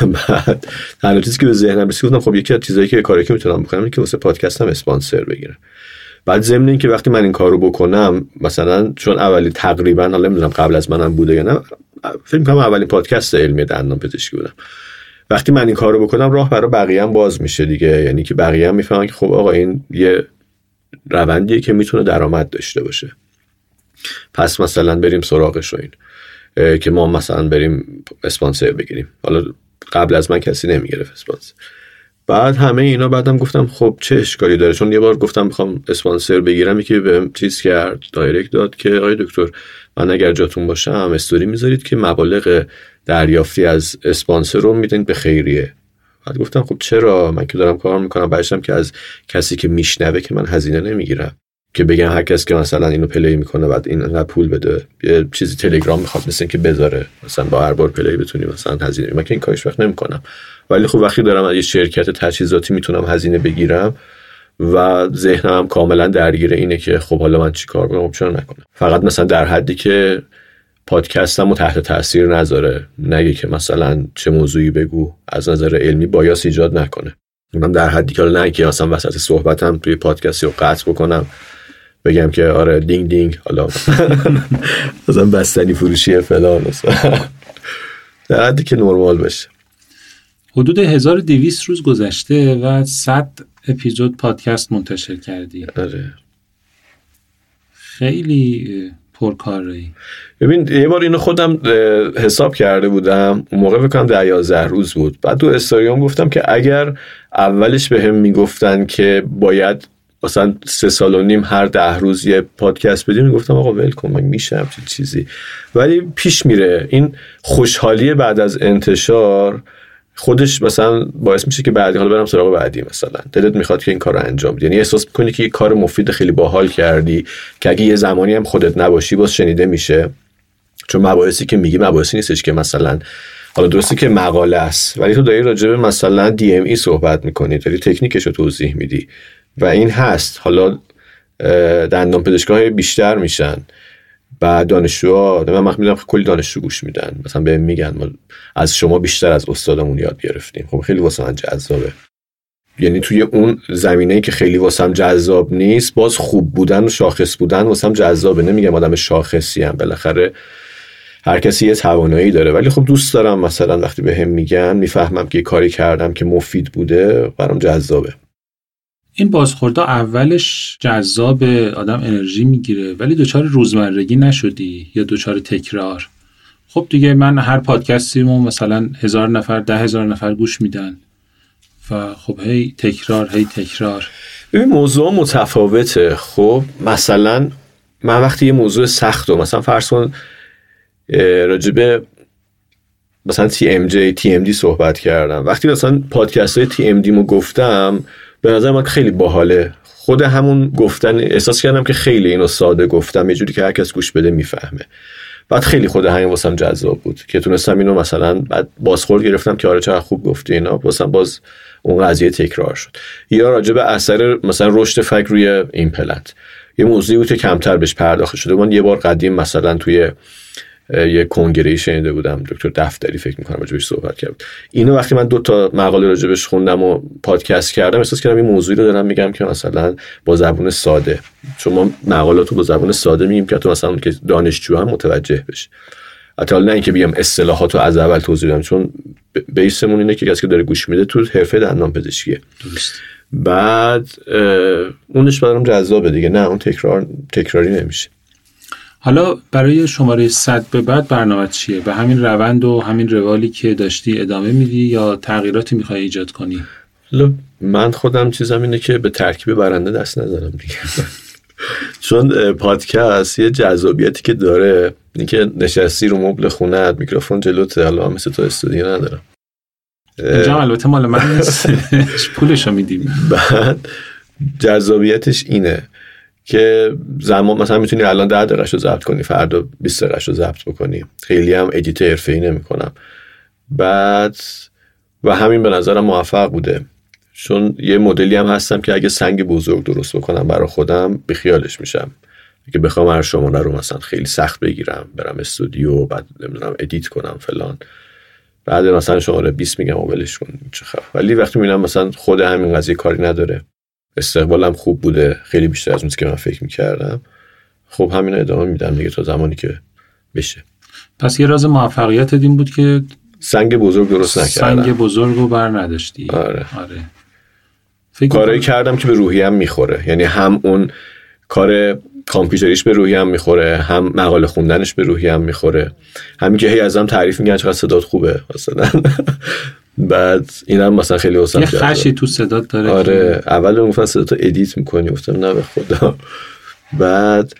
<laughs> بعد تنها چیزی که به ذهنم رسید گفتم خب یکی از چیزایی که کاری که می‌تونم بکنم اینه که واسه پادکستم اسپانسر بگیرم. بعد ضمن اینکه وقتی من این کارو بکنم مثلا چون اولی تقریبا حالا نمی‌دونم قبل از منم بوده یا نه فکر کنم اولین پادکست علمی دندان پزشکی بودم. وقتی من این کارو بکنم راه برای بقیه هم باز میشه دیگه. یعنی که بقیه هم می‌فهمن که خب آقا این یه روندیه که می‌تونه درآمد داشته باشه. پس مثلا بریم سراغش و این که ما مثلا بریم اسپانسر بگیریم. حالا قبل از من کسی نمی‌گرفت اسپانسر. بعد همه اینا بعدم گفتم خب چه اشکالی داره؟ چون یه بار گفتم می‌خوام اسپانسر بگیرم یکی به چیز کرد direct داد که آقای دکتر من اگر جاتون باشم استوری می‌ذارید که مبالغ دریافتی از اسپانسر رو میدین به خیریه. بعد گفتم خب چرا؟ من که دارم کار می‌کنم. بعدشم که از کسی که میشنوه که من هزینه نمی‌گیرم. که بگن هر کس که مثلا اینو play می‌کنه بعد این انقدر پول بده یه چیزی تلگرام می‌خواد مثل که بذاره مثلا با هر بار play بتونی مثلا هزینه. من که این کارش وقت نمی‌کنم. ولی خب وقتی دارم از یه شرکت تجهیزاتی می‌تونم هزینه بگیرم و ذهنم کاملا درگیر اینه که خب حالا من چیکار کنم؟ خب چرا نکنم؟ فقط مثلا در حدی که پادکستم تحت تاثیر نذاره. نگه که مثلا چه موضوعی بگو از نظر علمی بایاس ایجاد نکنه. من در حدی که نه که مثلا وسط صحبتم توی پادکستی رو قطع بکنم. بگم که آره دینگ دینگ حالا. <laughs> مثلا بستنی فروشی فلان. در حدی که نرمال بشه. حدود 1200 روز گذشته و 100 اپیزود پادکست منتشر کردی. آره. خیلی پرکاری ببین یه بار اینو خودم حساب کرده بودم. اون موقع بکنم در یازده روز بود. بعد تو استوریوم گفتم که اگر اولش به هم می‌گفتن که باید مثلا سه سال و نیم هر ده روز یه پادکست بدیم می‌گفتم آقا ول کن من میشه همچین چیزی. ولی پیش میره. این خوشحالی بعد از انتشار خودش مثلا باعث میشه که بعدی حالا برم سراغ بعدی مثلا. دلت می‌خواد که این کار رو انجام بدی. یعنی احساس می‌کنی که یه کار مفید خیلی باحال کردی که اگه یه زمانی هم خودت نباشی باز شنیده میشه. چون مباحثی که میگی مباحثی نیستش که مثلا حالا درسته که مقاله است ولی تو داری راجع به مثلا دی ام ای صحبت می‌کنی داری تکنیکش رو توضیح میدی. و این هست. حالا دندان بیشتر میشن. و دانشجوها من وقت می‌دونم کلی دانشجو گوش میدن. مثلا به میگن ما از شما بیشتر از استادمون یاد گرفتیم. خب خیلی واسه من جذابه. یعنی توی اون زمینه که خیلی واسم جذاب نیست باز خوب بودن و شاخص بودن واسم جذابه. نمیگم آدم شاخصی هم. بالاخره هر کسی یه توانایی داره. ولی خب دوست دارم مثلا وقتی به هم میگن می‌فهمم که کاری کردم که مفید بوده برام جذابه. این بازخوردا اولش جذاب آدم انرژی می‌گیره ولی دچار روزمرگی نشدی یا دچار تکرار؟ خب دیگه من هر پادکستیمو مثلا هزار نفر ده هزار نفر گوش میدن و خب هی تکرار هی تکرار. ببین موضوع متفاوته. خب مثلا من وقتی یه موضوع سخت و مثلا فرض کن راجبه مثلا TMJ TMD صحبت کردم. وقتی مثلا پادکست های TMD مو گفتم به نظر من خیلی باحاله. خود همون گفتن احساس کردم که خیلی اینو ساده گفتم. یه جوری که هر کس گوش بده می‌فهمه. بعد خیلی خود همین واسم جذاب بود که تونستم اینو مثلا بعد بازخورد گرفتم که آره چقدر خوب گفتی اینا. واسم باز اون قضیه تکرار شد. یا راجع به اثر مثلا رشد فک روی ایمپلنت یه موضوعی بود که کمتر بهش پرداخته شده من یه بار قدیم مثلا توی یه کنگره شنیده بودم. دکتر دفتری فکر می‌کنم راجبش صحبت کرد. اینو وقتی من دو تا مقاله راجبش خوندم و پادکست کردم احساس کردم این موضوعی رو دارم میگم که مثلا با زبون ساده. چون ما مقالات رو با زبون ساده میگیم که تو مثلا که دانشجو هم متوجه بشه حتی نه اینکه بگم اصطلاحات رو از اول توضیح بدم چون بیسمون اینه که کسی که داره گوش میده تو حرفه دندان پزشکیه. درست. بعد اونش برام جذابه دیگه. نه اون تکرار تکراری نمیشه. حالا برای شماره 100 به بعد برنامه چیه؟ به همین روند و همین روالی که داشتی ادامه میدی یا تغییراتی می‌خوای ایجاد کنی؟ من خودم چیزم اینه که به ترکیب برنده دست نزنم دیگه. چون پادکست یه جذابیتی که داره اینکه نشستی رو مبل خونت میکروفون جلوته حالا مثل تو استودیو ندارم. اینجا البته مال من نیست. <laughs> پولش رو میدیم. بعد جذابیتش اینه. که زمان مثلا می‌تونی الان ده دقیقه رو ضبط کنی فردا 20 دقیقه رو ضبط بکنی. خیلی هم edit حرفه‌ای نمی‌کنم. بعد و همین به نظرم موفق بوده. چون یه مدلی هم هستم که اگه سنگ بزرگ درست بکنم برای خودم بیخیالش میشم. که بخوام هر شماره رو مثلا خیلی سخت بگیرم برم استودیو بعد نمی‌دونم edit کنم فلان. بعد مثلا شماره 20 میگم ولش کن چه خب ولی وقتی می‌بینم مثلا خود همین قضیه کاری نداره. استقبالم خوب بوده. خیلی بیشتر از اون که من فکر می‌کردم. خب همین ادامه میدم دیگه تا زمانی که بشه. پس یه راز موفقیت این بود که سنگ بزرگ درست نکردم. سنگ بزرگ رو بر نداشتی. آره. آره. فکر کارایی کردم که به روحیم می‌خوره. یعنی هم اون کار کامپیوتریش به روحیم می‌خوره هم مقاله خوندنش به روحیم می‌خوره. همین که هی ازم تعریف میگن چقدر صدات خوبه مثلا. بعد اینم مثلا خیلی واسم یه خشی تو صدات داره آره اول گفتن صداتو ادیت می‌کنی گفتم نه به خدا. بعد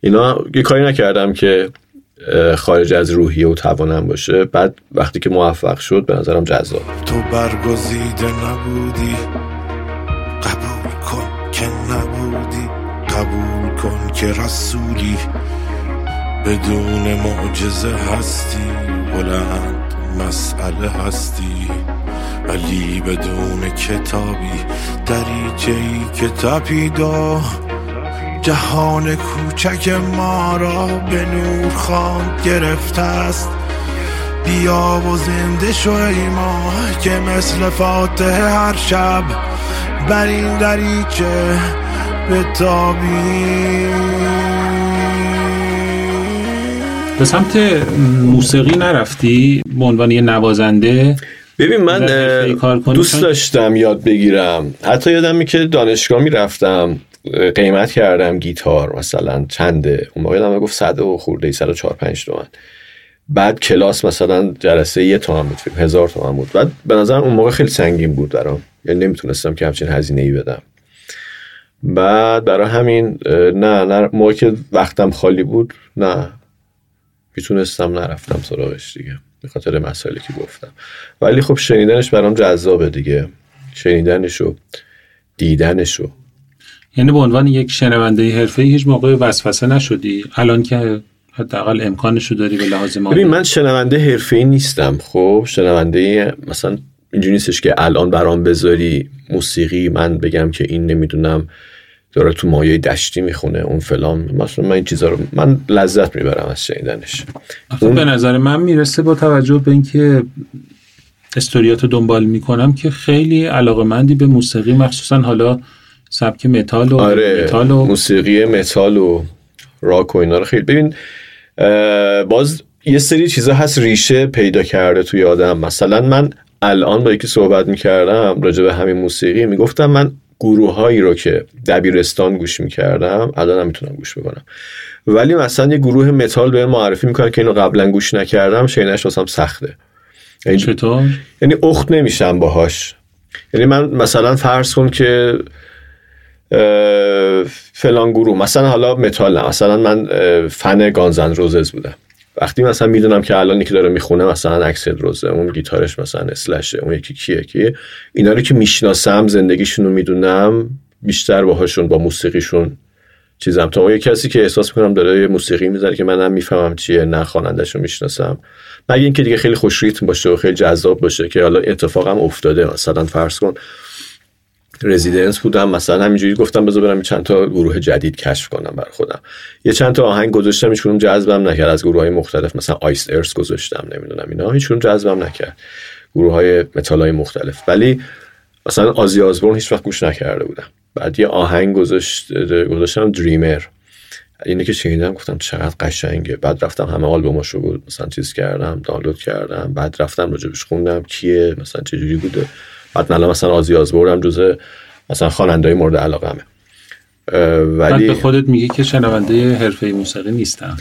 اینا یه کاری نکردم که خارج از روحیه و توانم باشه. بعد وقتی که موفق شد به نظرم جذاب. تو برگزیده نبودی. قبول کن که نبودی. قبول کن که رسولی. بدون معجزه هستی. بلند. مسئله هستی؟ ولی بدون کتابی دریچه ای که تپیدا. جهان کوچک ما را به نور خواند گرفته است. بیا و زنده شو ای ما که مثل فاتح هر شب بر این دریچه به به سمت موسیقی نرفتی؟ به عنوان یه نوازنده؟ ببین من؟ دوست داشتم یاد بگیرم. حتی یادم که دانشگاه می‌رفتم قیمت کردم گیتار مثلا چنده اون موقع یادم گفت صد و خورده ای صد و چهار پنج تومن. بعد کلاس مثلا جلسه یه تومن بود فکر هزار تومن بود. بعد به نظرم اون موقع خیلی سنگین بود برام. یعنی نمی‌تونستم که همچین هزینه ای بدم. بعد برای همین نه نه موقع که وقتم خالی بود نه. می‌تونستم نرفتم سراغش دیگه به خاطر مسائلی که گفتم. ولی خب شنیدنش برام جذابه دیگه. شنیدنش و دیدنش و یعنی به عنوان یک شنونده حرفه‌ای هیچ موقع وسوسه نشدی؟ الان که حداقل امکانش رو داری به لحاظ مالی. ببین من شنونده حرفه‌ای نیستم. خب شنونده مثلا اینجوری نیستش که الان برام بذاری موسیقی من بگم که این نمی‌دونم داره تو مایه دشتی می‌خونه اون فلان. مثلا من این چیزا رو من لذت می‌برم از شنیدنش. آخه به نظر من می‌رسه با توجه به اینکه استوریات رو دنبال می‌کنم که خیلی علاقه به موسیقی مخصوصا حالا سبک متال و آره متال و موسیقی متال و راک و اینا رو خیلی ببین باز یه سری چیزا هست ریشه پیدا کرده توی آدم. مثلا من الان با یکی صحبت می‌کردم راجع به همین موسیقی می‌گفتم من گروه هایی رو که دبیرستان گوش می‌کردم الان هم می‌تونم گوش بکنم. ولی مثلا یه گروه متال به معرفی می‌کنن که اینو قبلا گوش نکردم شینش واسم سخته. یعنی چطور؟ یعنی اخت نمیشم باهاش. یعنی من مثلا فرض کن که فلان گروه مثلا حالا متال نه. مثلا من fan Guns N' Roses بودم. وقتی مثلا می‌دونم که الان یکی داره می‌خونه مثلا Axl Rose ه اون گیتارش مثلا Slash ه اون یکی کیه کیه؟ اینا رو که می‌شناسم زندگیشون رو می‌دونم بیشتر باهاشون با موسیقیشون چیزم. تا اون یه کسی که احساس می‌کنم داره یه موسیقی می‌زنه که منم می‌فهمم چیه نه خواننده‌شو می‌شناسم. مگه اینکه دیگه خیلی خوش ریتم باشه و خیلی جذاب باشه که حالا اتفاقم افتاده مثلا فرض کن رزیدنس بودم. مثلا همینجوری گفتم بذار برم چند تا گروه جدید کشف کنم بر خودم. یه چند تا آهنگ گذاشتم هیچ جذبم نکرد. از گروه های مختلف مثلا آیس ارس گذاشتم نمی‌دونم اینا. هیچ جذبم نکرد. گروه های متال های مختلف. ولی مثلا آزی آزبورن هیچ وقت گوش نکرده بودم. بعد یه آهنگ گذاشت گذاشتم دریمر اینه که شنیدم گفتم چقدر قشنگه. بعد رفتم همه آلبوماشو بود مثلا چیز کردم دانلود کردم. بعد رفتم راجبش خوندم. کیه؟ مثلا چه جوری بوده؟ الان مثلا آزی آزبورم جزء مثلا خواننده‌های مورد علاقمه اه، بعد ولی به خودت میگی که شنونده حرفه موسیقی نیستم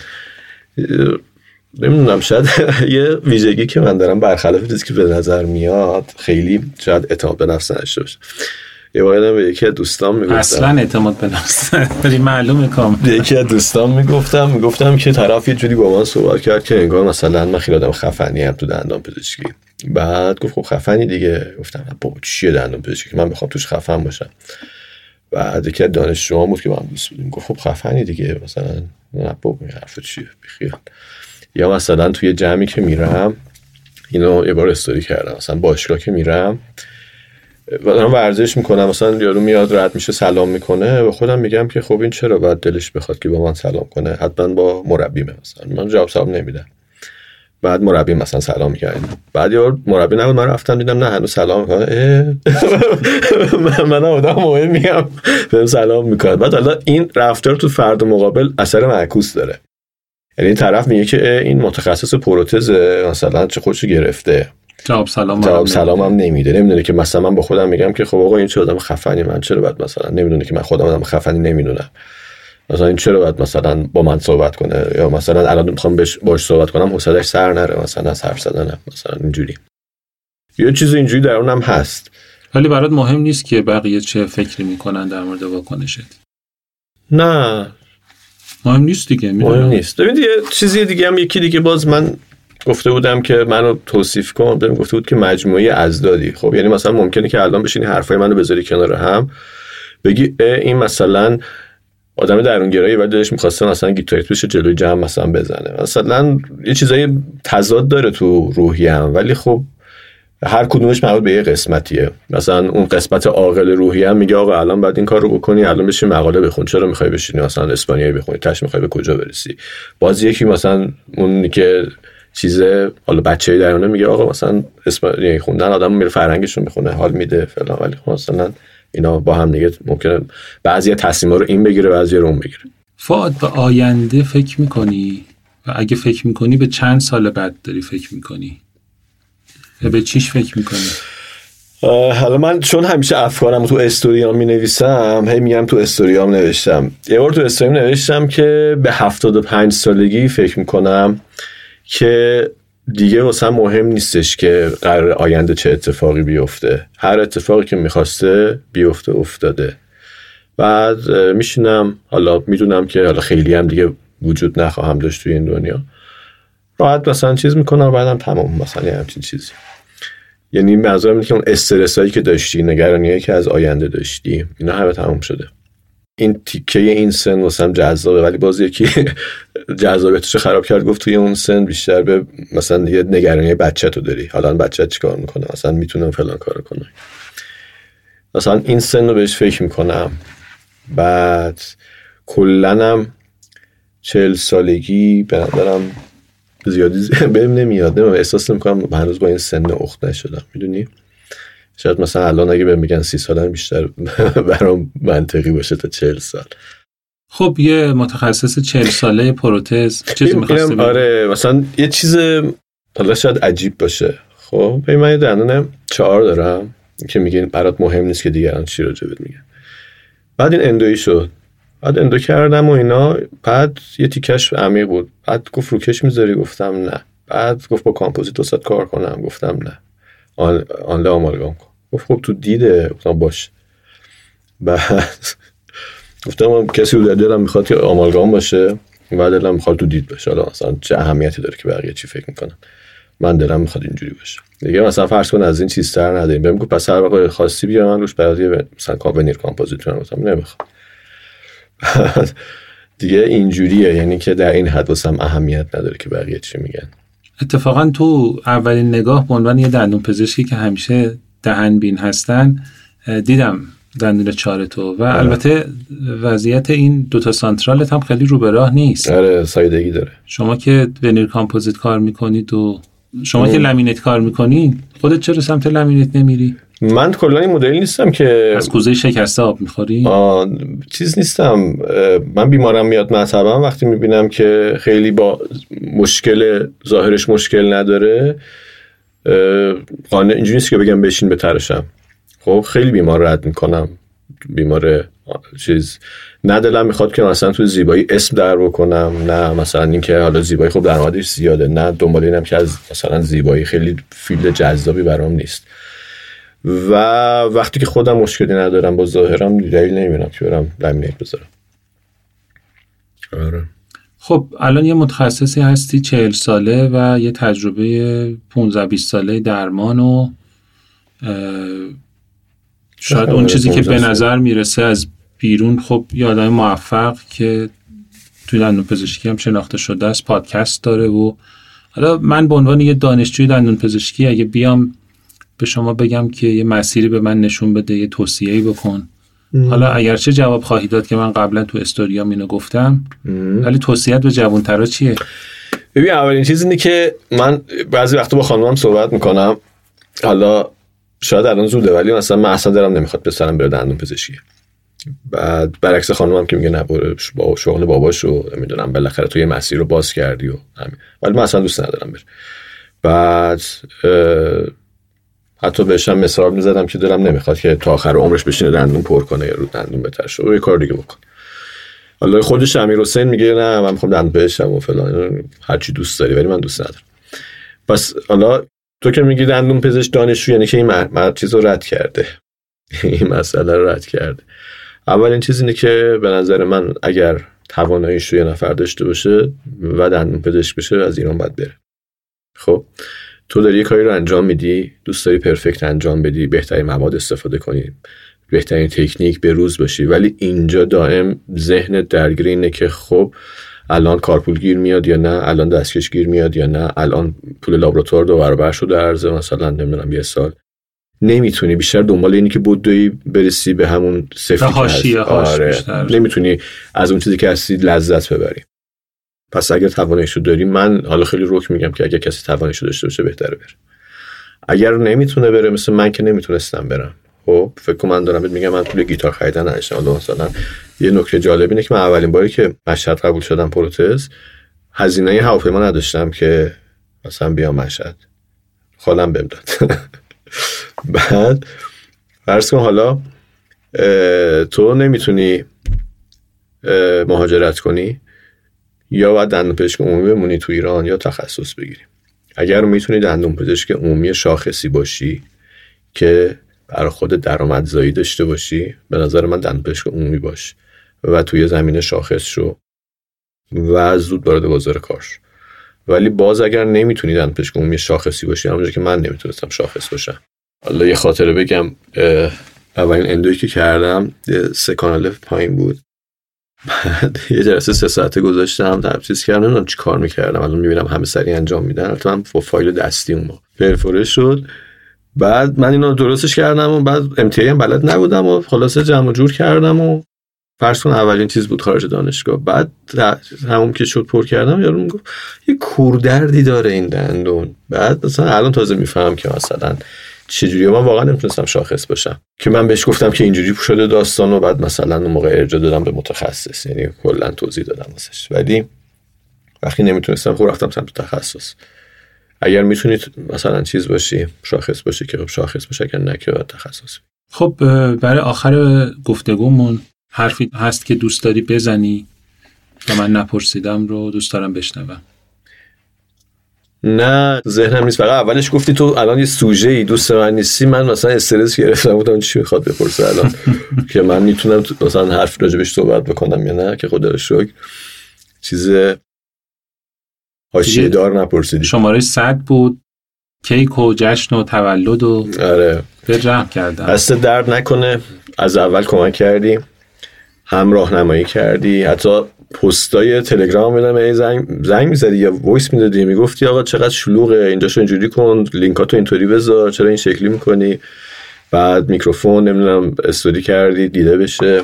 نمی‌دونم شاید <laughs> یه ویژگی که من دارم برخلاف چیزی که به نظر میاد خیلی شاید اعتماد به نفس نداشته باشه. یه یادم به یکی از دوستان می‌گفتم. اصلا اعتماد به نفس نداری معلومه کامل به یکی از دوستان می‌گفتم می‌گفتم که طرف یه جوری با من صحبت کرد که انگار مثلا من خیلی آدم خفنی هم تو دندان پزشکی. بعد گفت خب خفنی دیگه. گفتم با چیه دندان پزشکی؟ من بخوام توش خفن باشم. بعد یکی از دانشجوها بود که با هم دوست بودیم. گفت خب خفنی دیگه. مثلا نه بابا این حرف چیه؟ بیخیال. یا مثلا توی جمعی که میرم اینو یه بار استوری کردم. مثلا باشگاه که میرم دارم ورزش می‌کنم مثلا یارو میاد رد میشه سلام می‌کنه. و خودم میگم که خب این چرا باید دلش بخواد که با من سلام کنه؟ حتما با مربیمه مثلا. من جواب سلام نمیدم. بعد مربی مثلا سلام می‌کرد. بعد یار مربی نبود من رفتم دیدم نه هنوز سلام می‌کنه. <laughs> من آدم مهم میگم. بهم سلام می‌کنه. بعد حالا این رفتار تو فرد مقابل اثر معکوس داره. یعنی طرف میگه که این متخصص پروتزه مثلا چه خودشو گرفته. جواب سلام جواب سلام هم نمیده. نمی‌دونه که مثلا من با خودم میگم که خب آقا این چه آدم خفنی من چرا باید مثلا نمی‌دونه که من خودم آدم خفنی نمی‌دونم. مثلا این چرا باید مثلا با من صحبت کنه؟ یا مثلا الان می‌خوام بهش باش صحبت کنم حوصلش سر نره مثلا از حرف زدنم مثلا اینجوری. یه چیز اینجوری در اونم هست. ولی برات مهم نیست که بقیه چه فکری می‌کنن در مورد واکنشت. نه. مهم نیست دیگه مهم نیست. ببین یه چیزی دیگه هم یکی دیگه باز من گفته بودم که منو توصیف کن. بهم گفته بود که مجموعه ازدادی. خب یعنی مثلا ممکنه که الان بشینی حرفای منو بذاری کنار هم بگی این مثلا آدم درونگرایی ولی دلش می‌خواسته مثلا گیتاریست بشه جلوی جمع مثلا بزنه. مثلا یه چیزای تضاد داره تو روحیم ولی خب هر کدومش مربوط به یه قسمتیه. مثلا اون قسمت عاقل روحی هم میگه آقا الان باید این کار رو بکنی الان بشین مقاله بخون. چرا می‌خوای بشینی مثلا اسپانیایی بخونی؟ تاش می‌خوای به کجا برسی؟ باز یکی مثلا اون که چیز حالا بچه درونه میگه آقا مثلا اسپانیایی خوندن آدم میره فرهنگش رو می‌خونه حال میده فلان. ولی خب مثلا اینا با هم دیگه ممکنه بعضی تصمیما رو این بگیره بعضی رو اون بگیره. فعاد به آینده فکر می‌کنی؟ و اگه فکر می‌کنی به چند سال بعد داری فکر می‌کنی؟ به چیش فکر می‌کنی؟ حالا من چون همیشه افکارم تو استوریام می نویسم هی میگم تو استوریام نوشتم. یه بار تو استوریام نوشتم که به 75 سالگی فکر می‌کنم که دیگه واسه مهم نیستش که قرار آینده چه اتفاقی بیفته. هر اتفاقی که می‌خواسته بیفته افتاده. بعد میشینم. حالا می‌دونم که حالا خیلی هم دیگه وجود نخواهم داشت توی این دنیا. راحت مثلا چیز می‌کنم بعدم تمام مثلا یه همچین چیزی. یعنی منظورم اینه که اون استرس هایی که داشتی نگرانی که از آینده داشتی اینا همه تمام شده. این تیکه این سن واسم جذابه ولی باز یکی <laughs> جذابیتش خراب کرد گفت توی اون سن بیشتر به مثلا یه نگرانی بچه تو داری. حالا بچه چیکار می‌کنه؟ مثلا می‌تونم فلان کار کنه. مثلا این سن رو بهش فکر می‌کنم. بعد کلنم چل سالگی به نظرم زیادی <laughs> بهم نمیاد. نمیم احساس نمی‌کنم هنوز با این سن اخت نشدم. می‌دونی؟ شاید مثلا الان اگه بهم میگن سی سالم بیشتر <laughs> برام منطقی باشه تا چل سال. خب یه متخصص چل ساله پروتز چیزی می‌خواسته آره مثلا یه چیز حالا شاید عجیب باشه. خب من یه دندون چهار دارم که میگین برات مهم نیست که دیگران چی راجبت میگن. بعد این اندویی شد. بعد اندو کردم و اینا. بعد یه تیکش عمیق بود. بعد گفت روکش می‌ذاری؟ گفتم نه. بعد گفت با کامپوزیت وسط کار کنم؟ گفتم نه. آن آن آمالگام کن. گفت خب تو دیده. گفتم باش. بعد <laughs> گفتم کسی رو دلم می‌خواد که آمالگام باشه. و دلم می‌خواد تو دید باشه. حالا مثلا چه اهمیتی داره که بقیه چی فکر می‌کنن. من دلم می‌خواد اینجوری باشه. دیگه مثلا فرض کن از این چیز تر نداریم. بهم گفت پس هر وقت خواستی بیا من روش برات مثلا ونیر کامپوزیت گفتم نمی‌خوام. دیگه اینجوریه. یعنی که در این حد واسم اهمیت نداره که بقیه چی میگن. اتفاقا تو اولین نگاه به عنوان یه دندون پزشکی که همیشه دهن بین هستن دیدم دندون چهارتو و آره. البته وضعیت این دوتا central ت هم خیلی رو به راه نیست. آره سایدگی داره. شما که ونیر کامپوزیت کار می‌کنید و شما که لمینیت کار می‌کنید خودت چرا سمت لمینیت نمیری؟ من کلا این مدل نیستم که از کوزه شکسته آب می‌خوری؟ چیز نیستم. من بیمارم میاد مطبم وقتی می‌بینم که خیلی با مشکل ظاهرش مشکل نداره قانع اینجوری نیست که بگم بشین بتراشم. خب خیلی بیمار رد می‌کنم. بیمار چیز نه دلم می‌خواد که مثلا تو زیبایی اسم در بکنم. نه مثلا اینکه حالا زیبایی خب درآمدش زیاده. نه دنبال اینم که از مثلا زیبایی خیلی field جذابی برام نیست. و وقتی که خودم مشکلی ندارم با ظاهرم دلیل نمی‌بینم که برم لمینیت بذارم. آره. خب الان یه متخصصی هستی چهل ساله و یه تجربه 15 20 ساله درمان و شاید اون چیزی که به نظر می‌رسه از بیرون خب یه آدم موفق که توی دندون پزشکی هم شناخته شده است پادکست داره و حالا من به عنوان یه دانشجوی دندون پزشکی اگه بیام به شما بگم که یه مسیری به من نشون بده یه توصیه‌ای بکن. حالا اگرچه جواب خواهی داد که من قبلا تو استوریام اینو گفتم ولی توصیت به جوانترا چیه؟ ببین اولین چیز اینه که من بعضی وقتا با خانمم صحبت می‌کنم. حالا شاید الان زوده ولی مثلا من اصلا دارم نمی‌خواد پسرم بره دندون پزشکی. بعد برعکس خانمم که میگه نه با شغل باباشو نمی‌دونم بالاخره تو یه مسیر رو باز کردی و همین. ولی من اصلا دوست ندارم بره. بعد حتی بهشم مثال می‌زدم که دلم نمی‌خواد که تا آخر عمرش بشینه دندون پر کنه یا رو دندون بترشه. و یه کار دیگه بکن. حالا خودش امیر حسین میگه نه من می‌خوام دندون بشم و فلان. هرچی دوست داری ولی من دوست ندارم. پس حالا تو که میگی دندون پزشک دانشجو یعنی که این مرد چیز رو رد کرده. <laughs> این مسئله رو رد کرده. اولین چیز اینه که به نظر من اگر تواناییش رو یه نفر داشته باشه و دندون پزشک بشه از ایران باید بره. خب؟ تو داری یه کاری رو انجام میدی؟ دوست داری پرفکت انجام بدی بهترین مواد استفاده کنی بهترین تکنیک به روز باشی. ولی اینجا دائم ذهن درگیر اینه که خب الان کارپول گیر میاد یا نه؟ الان دستکش گیر میاد یا نه؟ الان پول لابراتوار دو برابر شده ارزه مثلا نمی‌دونم یه سال. نمی‌تونی بیشتر دنبال اینی که بدوی برسی به همون حاشیه هست. آره. نمی‌تونی از اون چیزی که هستی لذت ببری. پس اگر تواناییشو داری من حالا خیلی رک میگم که اگر کسی تواناییشو داشته باشه بهتره بره. اگر نمی‌تونه بره مثل من که نمی‌تونستم برم. خب فکر کنم من دارم میگم من پول گیتار خریدن نداشتم حالا مثلا یه نکته جالب اینه که من اولین باری که مشهد قبول شدم پروتز هزینه هواپیما نداشتم که مثلا بیام مشهد. خالم بهم داد. <laughs> بعد فرض کن حالا تو نمی‌تونی مهاجرت کنی؟ یا باید دندون پزشک عمومی بمونی تو ایران یا تخصص بگیری. اگر می‌تونی دندون پزشک عمومی شاخصی باشی که برای خود درآمدزایی داشته باشی به نظر من دندون پزشک عمومی باش و توی زمینه شاخص شو و زود وارد بازار کار. ولی باز اگر نمی‌تونی دندون پزشک عمومی شاخصی باشی همونجور که من نمی‌تونستم شاخص باشم. حالا یه خاطره بگم اولین اندوی که کردم سه کانال پایین بود. بعد یه جلسه سه ساعته گذاشتم تبچیز کردم نمی‌دونم چی کار می‌کردم الان می‌بینم همه سریع انجام میدن. البته من فایل دستی اون پرفوره شد. بعد من اینو درستش کردم و بعد امتیایی هم بلد نبودم و خلاصه جمع جور کردم و فرض کن اولین چیز بود خارج دانشگاه. بعد همون که شد پر کردم یارو می‌گفت یه کوردردی داره این دندون. بعد مثلا الان تازه میفهم که مثلا چجوری من واقعا نمی‌تونستم شاخص باشم که من بهش گفتم که اینجوری شده داستان و بعد مثلا اون موقع ارجاع دادم به متخصص. یعنی کلا توضیح دادم واسش. ولی وقتی نمی‌تونستم خب رفتم سمت تخصص. اگر می‌تونید مثلا چیز باشی شاخص باشی که خب شاخص باشه اگر نه که تخصص خب برای آخر گفتگومون حرفی هست که دوست داری بزنی؟ و من نپرسیدم رو دوست دارم بشنوم. نه ذهنم نیست. فقط اولش گفتی تو الان یه سوژه ای دوست من نیستی. من مثلا استرس گرفتم بودم چی می‌خواد بپرسه الان؟ <laughs> که من می‌تونم تو- مثلا حرف راجبش صحبت بکنم یا نه که خدا رو شکر. چیز حاشیه دار نپرسیدی. شماره صد بود. کیک و جشن و تولد و آره. به رحم کردم. دست درد نکنه. از اول کمک کردی. هم راهنمایی کردی. حتی پستای تلگرام میدم ای زنگ زنگ می‌زدی یا voice می‌دادی می‌گفتی آقا چقدر شلوغه اینجاشو اینجوری کن لینکاتو اینطوری بذار چرا این شکلی می‌کنی؟ بعد میکروفون نمی‌دونم استودی کردی دیده بشه.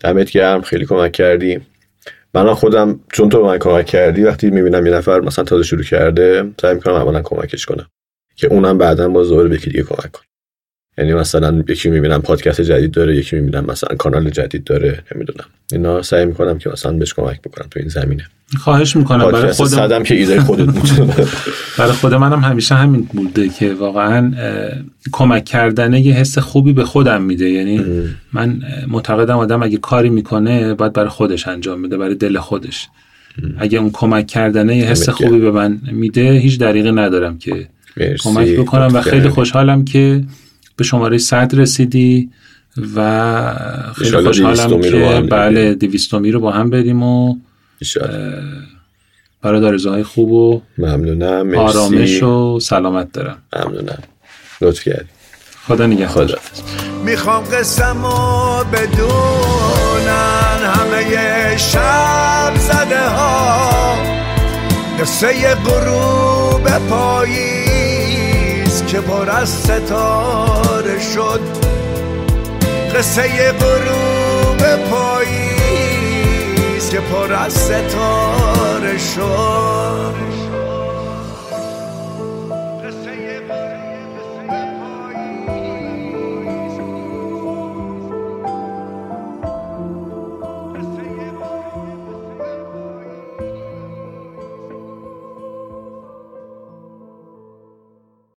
دمت گرم خیلی کمک کردی. من خودم چون تو من کمک کردی وقتی می‌بینم یه نفر مثلا تازه شروع کرده سعی می‌کنم اولا کمکش کنم. که اونم بعدا باز دوباره به دیگه کمک کنه. یعنی مثلا یکی می‌بینم پادکست جدید داره یکی می‌بینم مثلا کانال جدید داره نمی‌دونم. اینا سعی می‌کنم که مثلا بهش کمک بکنم تو این زمینه. خواهش می‌کنم. برای خودم صدم که ایده خودت بود. <laughs> برای خود منم همیشه همین بوده که واقعا کمک کردن یه حس خوبی به خودم میده. یعنی من معتقدم آدم اگه کاری می‌کنه باید برای خودش انجام میده برای دل خودش. اگه اون کمک کردنه یه حس خوبی به من میده هیچ دریغی ندارم که. کمک بکنم و خیلی. خوشحالم که به شماره صد رسیدی و خیلی خوشحالم که. بله دویستومی رو با هم بریم و. برای آرزوهای خوب و ممنونم. مرسی. آرامش و سلامت دارم. ممنونم. لطف کردی. خدا نگهدار. خدا. می‌خوام قسم و بدونن همه شب زده ها. قصه غروب پاییز که پر از ستاره شد. قصه غروب پاییز که پر از ستاره شد.